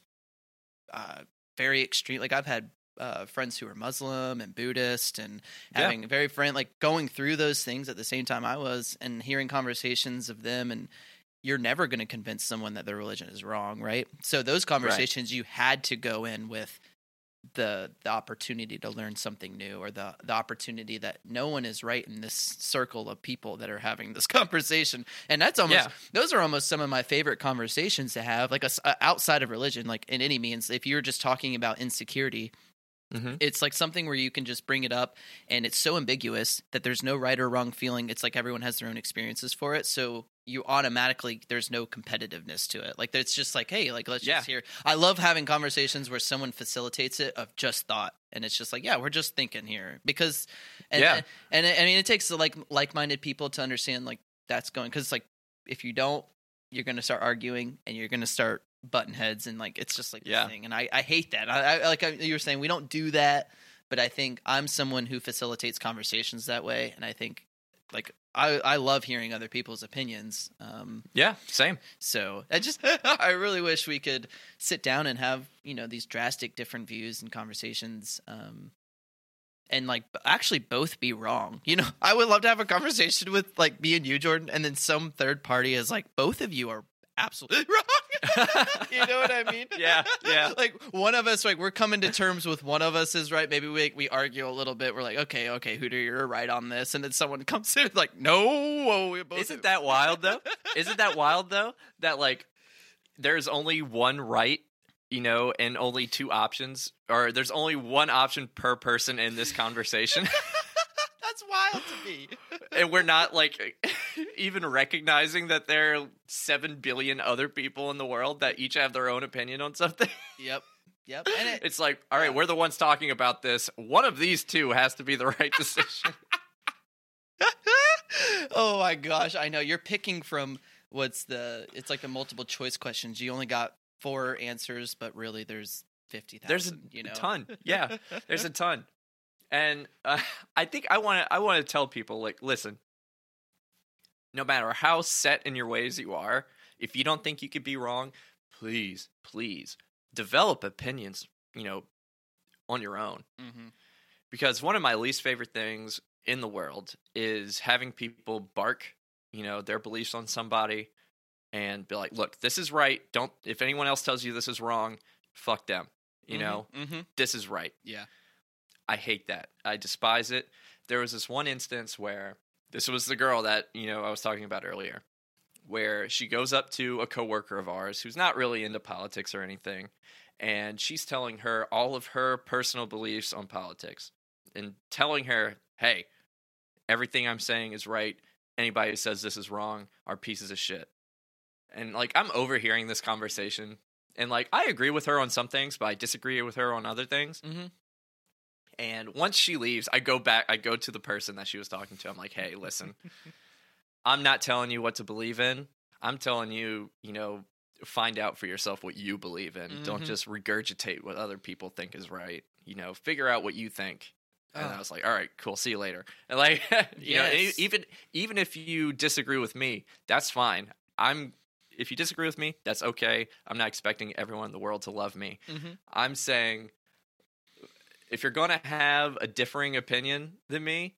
uh, very extreme. Like I've had uh, friends who are Muslim and Buddhist, and Yeah. having very friend like going through those things at the same time I was, and hearing conversations of them and. You're never going to convince someone that their religion is wrong, right? So those conversations you had to go in with the the opportunity to learn something new or the the opportunity that no one is right in this circle of people that are having this conversation and that's almost Yeah. those are almost some of my favorite conversations to have like a uh, outside of religion like in any means if you're just talking about insecurity Mhm. it's like something where you can just bring it up and it's so ambiguous that there's no right or wrong feeling it's like everyone has their own experiences for it so you automatically there's no competitiveness to it like it's just like hey like let's Yeah. just hear i love having conversations where someone facilitates it of just thought and it's just like yeah we're just thinking here because and Yeah. and, i mean it takes like like-minded people to understand like that's going because like if you don't you're going to start arguing and you're going to start button heads and like it's just like Yeah. thing. And i i hate that. I, I like I, you were saying we don't do that but i think i'm someone who facilitates conversations that way. And i think like i i love hearing other people's opinions. Um Yeah, same. so i just i really wish we could sit down and have you know these drastic different views and conversations um and like actually both be wrong. You know i would love to have a conversation with like me and you jordan and then some third party is like both of you are absolutely wrong you know what i mean Yeah, yeah. like one of us like we're coming to terms with one of us is right maybe we we argue a little bit we're like okay okay hooter you're right on this and then someone comes in like no whoa, we both Isn't that wild though? Isn't that wild though? That like there's only one right, you know, and only two options, or there's only one option per person in this conversation, That's wild to me. and we're not like even recognizing that there are seven billion other people in the world that each have their own opinion on something. Yep. Yep. And it, It's like, all right, Yeah. we're the ones talking about this. One of these two has to be the right decision. oh my gosh, I know you're picking from what's the it's like a multiple choice questions. You only got four answers, but really there's 50,000, There's a you know. ton. Yeah. There's a ton. And uh, I think I want to I want to tell people like listen. No matter how set in your ways you are, if you don't think you could be wrong, please, please develop opinions, you know, on your own. Mhm. Because one of my least favorite things in the world is having people bark, you know, their beliefs on somebody and be like, "Look, this is right. Don't if anyone else tells you this is wrong, fuck them." You Mhm. know, Mhm. this is right. Yeah. I hate that. I despise it. There was this one instance where this was the girl that, you know, I was talking about earlier, where she goes up to a coworker of ours who's not really into politics or anything, and she's telling her all of her personal beliefs on politics and telling her, "Hey, everything I'm saying is right. Anybody who says this is wrong are pieces of shit." And like I'm overhearing this conversation and like I agree with her on some things, but I disagree with her on other things. Mhm. And once she leaves, I go back, I go to the person that she was talking to. I'm like, hey, listen, I'm not telling you what to believe in. I'm telling you, you know, find out for yourself what you believe in. Don't Mhm. just regurgitate what other people think is right. You know, figure out what you think. And I Oh. was like, all right, cool, see you later. And like, you know, Yes. even even if you disagree with me, that's fine. I'm if you disagree with me, that's okay. I'm not expecting everyone in the world to love me. Mhm. I'm saying if you're going to have a differing opinion than me,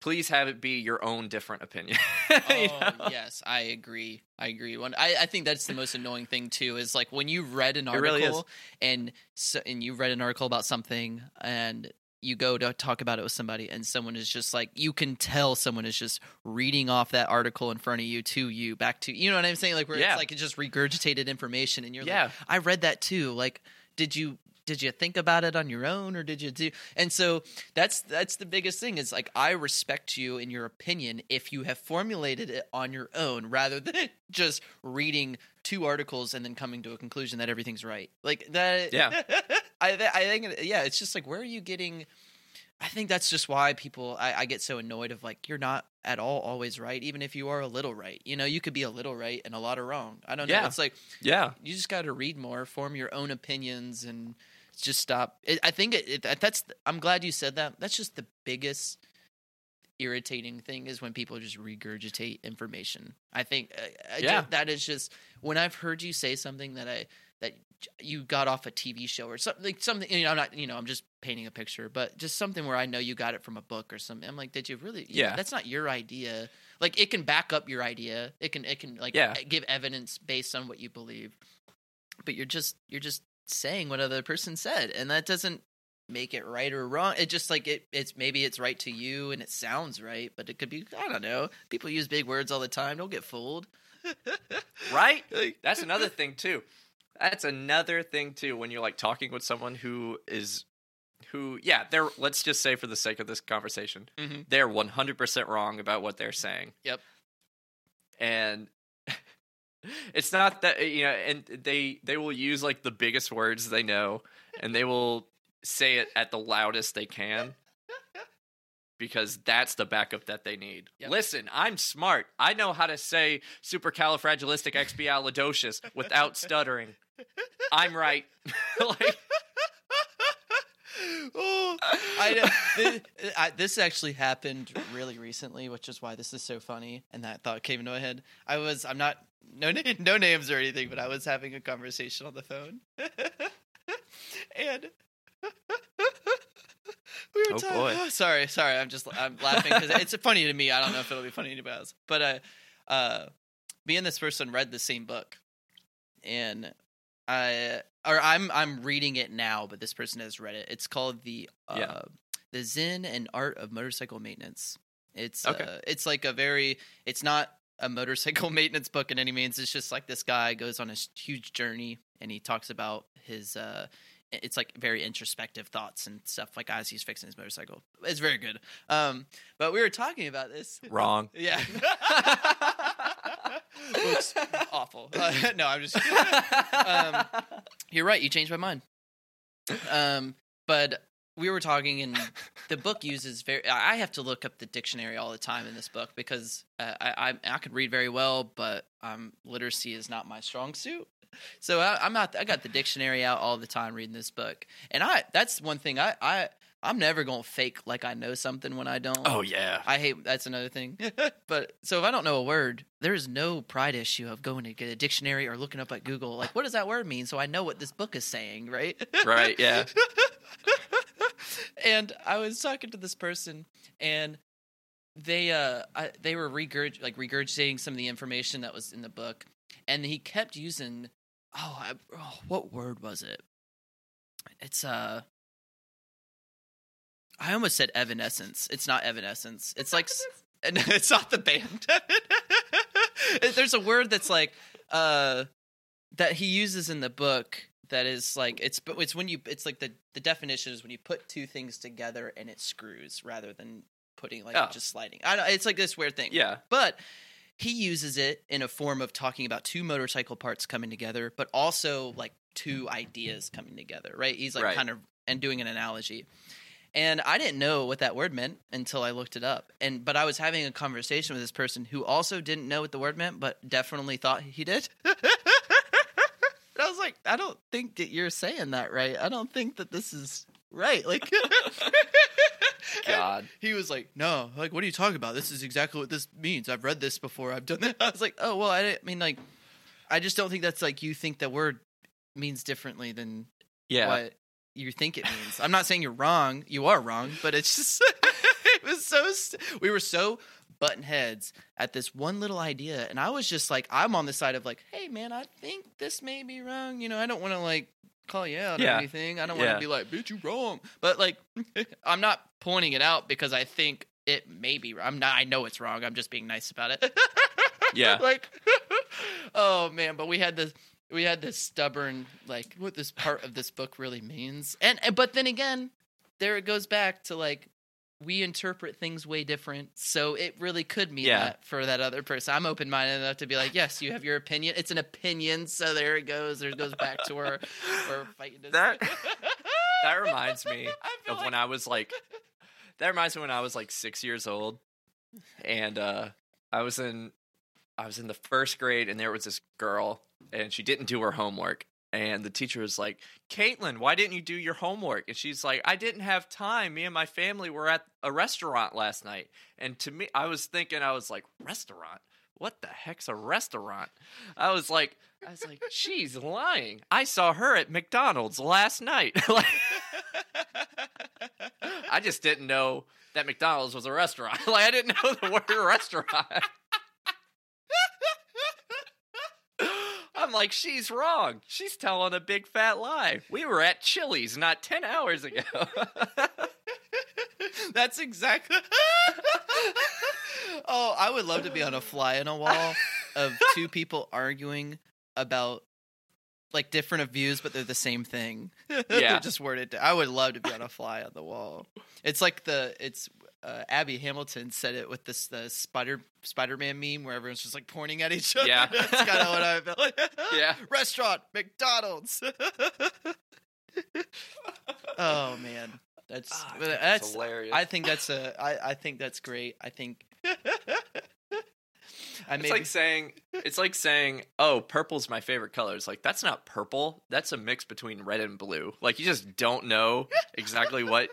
please have it be your own different opinion. Oh know? yes, I agree. I agree. When I, I think that's the most annoying thing too is like when you read an It really article and so, and you read an article about something and you go to talk about it with somebody and someone is just like you can tell someone is just reading off that article in front of you to you back to you know what I'm saying like where Yeah. it's like it's just regurgitated information and you're like I read that too. Like, did you did you think about it on your own or did you do? And so that's that's the biggest thing is like I respect you in your opinion if you have formulated it on your own rather than just reading two articles and then coming to a conclusion that everything's right. Like that. Yeah. I I think yeah, it's just like where are you getting? I think that's just why people I, I get so annoyed of like you're not at all always right, even if you are a little right. You know, you could be a little right and a lot of wrong. I don't know. Yeah. It's like yeah. you just got to read more, form your own opinions, and just stop. It, I think it, it, that's. I'm glad you said that. That's just the biggest irritating thing is when people just regurgitate information. I think uh, I Yeah. that is just when I've heard you say something that I that you got off a TV show or something. Like something you know, I'm not. You know, I'm just painting a picture, but just something where I know you got it from a book or something. I'm like, did you really? you know, Yeah. that's not your idea. Like it can back up your idea. It can. It can like Yeah. give evidence based on what you believe but you're just you're just saying what other person said and that doesn't make it right or wrong it just like it it's maybe it's right to you and it sounds right but it could be i don't know people use big words all the time don't get fooled Right? That's another thing too. That's another thing too when you're like talking with someone who is who yeah, they're let's just say for the sake of this conversation, Mhm. they're 100% wrong about what they're saying. Yep. And it's not that eh, you know and they they will use like the biggest words they know and they will say it at the loudest they can because that's the backup that they need. Yep. Listen, I'm smart. I know how to say supercalifragilisticexpialidocious without stuttering. I'm right. like oh, I know. This, I, this actually happened really recently, which is why this is so funny. And that thought came into my head. I was, I'm not, no, na- no names or anything, but I was having a conversation on the phone, and we were Oh, talking. boy. Sorry, sorry. I'm just, I'm laughing because it's funny to me. I don't know if it'll be funny to anybody else, but uh, uh, me and this person read the same book, and I or I'm I'm reading it now, but this person has read it. It's called the uh, Yeah. the Zen and Art of Motorcycle Maintenance. It's Okay. uh, it's like a very it's not a motorcycle maintenance book in any means. It's just like this guy goes on a s- huge journey and he talks about his uh it's like very introspective thoughts and stuff like as he's fixing his motorcycle. It's very good. Um but we were talking about this. wrong. Yeah. Looks awful. Uh, no, I'm just Um, You're right. You changed my mind. Um, but we were talking, and the book uses very. I have to look up the dictionary all the time in this book because uh, I, I I could read very well, but um, literacy is not my strong suit. So I, I'm not. I got the dictionary out all the time reading this book, and I. That's one thing I I I'm never gonna fake like I know something when I don't. oh yeah. I hate that's another thing. but so if I don't know a word, there is no pride issue of going to get a dictionary or looking up at Google, like what does that word mean? So I know what this book is saying, right? Right, yeah. and I was talking to this person, and they uh I, they were regurg like regurgitating some of the information that was in the book, and he kept using oh, I, oh what word was it? It's uh. I almost said evanescence. It's not evanescence. It's like and it's not the band. There's a word that's like uh that he uses in the book that is like it's but it's when you it's like the the definition is when you put two things together and it screws rather than putting like Oh. just sliding. I don't, it's like this weird thing. Yeah. But he uses it in a form of talking about two motorcycle parts coming together, but also like two ideas coming together, right? He's like Right. kind of and doing an analogy. And I didn't know what that word meant until I looked it up. And but I was having a conversation with this person who also didn't know what the word meant, but definitely thought he did. was like, I don't think that you're saying that right. I don't think that this is right. Like God. he was like, "No, like, what are you talking about? This is exactly what this means. I've read this before. I've done that." I was like, "Oh, well, I didn't I mean like, I just don't think that's like you think the word means differently than Yeah. what you think it means. I'm not saying you're wrong. You are wrong, but it's just it was so st- we were so button heads at this one little idea and i was just like i'm on the side of like hey man i think this may be wrong you know i don't want to like call you out Yeah. or anything i don't want to Yeah. be like bitch you wrong but like i'm not pointing it out because i think it may be wrong i'm not i know it's wrong i'm just being nice about it Yeah. like oh man but we had this we had this stubborn like what this part of this book really means and and- but then again there it goes back to like we interpret things way different. So it really could mean Yeah. that for that other person. I'm open-minded enough to be like yes you have your opinion. It's an opinion so there it goes. There it goes back to where we're fighting That- that reminds me of when I was like that reminds me when I was like six years old. And uh I was in I was in the first grade and there was this girl and she didn't do her homework and the teacher was like, Caitlin, why didn't you do your homework? And she's like, I didn't have time. Me and my family were at a restaurant last night. And to me, I was thinking, I was like, restaurant? What the heck's a restaurant? I was like, I was like, she's lying. I saw her at McDonald's last night. like, I just didn't know that McDonald's was a restaurant. like, I didn't know the word restaurant. I'm like, she's wrong. She's telling a big fat lie. We were at Chili's not 10 hours ago. That's exactly. oh, I would love to be on a fly in a wall of two people arguing about like different views, but they're the same thing. Yeah. They're just worded. I would love to be on a fly on the wall. It's like the it's uh, Abby Hamilton said it with this the Spider Spider Man meme where everyone's just like pointing at each other. Yeah. that's kind of what I felt. Like. Yeah. restaurant McDonald's. oh man, that's I think that's hilarious. I think that's a I, I think that's great. I think I it's like saying it's like saying, "Oh, purple's my favorite color." It's like that's not purple. That's a mix between red and blue. Like you just don't know exactly what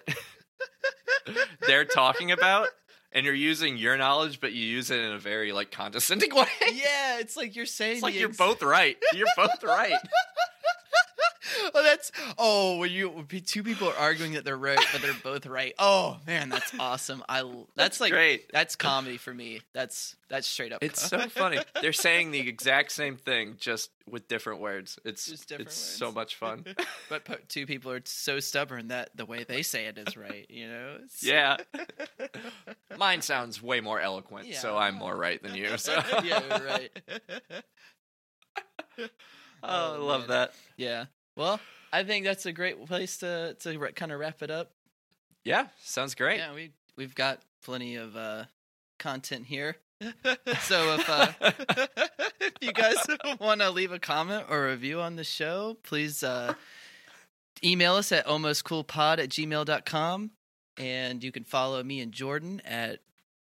they're talking about, and you're using your knowledge, but you use it in a very like condescending way. yeah, it's like you're saying It's like you're both right. You're both right. oh, that's oh when you when two people are arguing that they're right, but they're both right. Oh man, that's awesome. I that's, like great. That's comedy for me. That's that's straight up. It's co- so funny. They're saying the exact same thing, just with different words. It's Just different it's so much fun. but po- two people are so stubborn that the way they say it is right. You know. It's- yeah. Mine sounds way more eloquent, so I'm more right than you. So yeah, you're right. Oh, I love oh, man. that. Yeah. Well, I think that's a great place to to ra- kind of wrap it up. Yeah, sounds great. Yeah, we we've got plenty of uh, content here. so if uh, if you guys want to leave a comment or review on the show, please uh, email us at almostcoolpod at gmail.com. And you can follow me and Jordan at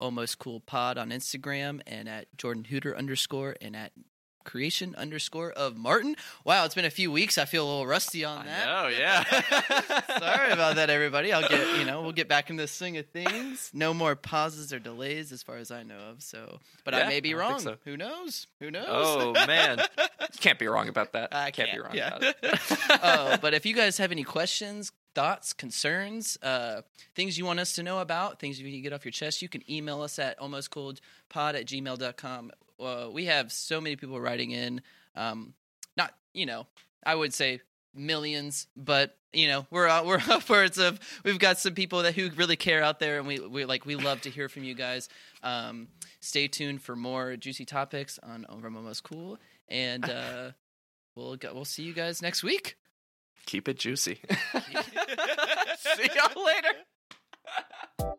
almostcoolpod on Instagram and at Jordan Hooter underscore and at creation underscore of Martin. Wow, it's been a few weeks. I feel a little rusty on that. Oh yeah. Sorry about that, everybody. I'll get you know we'll get back in the swing of things. No more pauses or delays, as far as I know of. So, but I may be wrong. so. Who knows? Who knows? Oh man, can't be wrong about that. I can't, can't. be wrong yeah. about it. oh, but if you guys have any questions, thoughts, concerns, uh, things you want us to know about, things you need to get off your chest, you can email us at almostcoolpod at gmail.com. Uh, we have so many people writing in. Um, not, you know, I would say millions, but you know, we're uh, we're upwards of. We've got some people that who really care out there, and we we like we love to hear from you guys. Um, stay tuned for more juicy topics on Over Almost Cool, and uh, we'll go, we'll see you guys next week. Keep it juicy. See y'all later.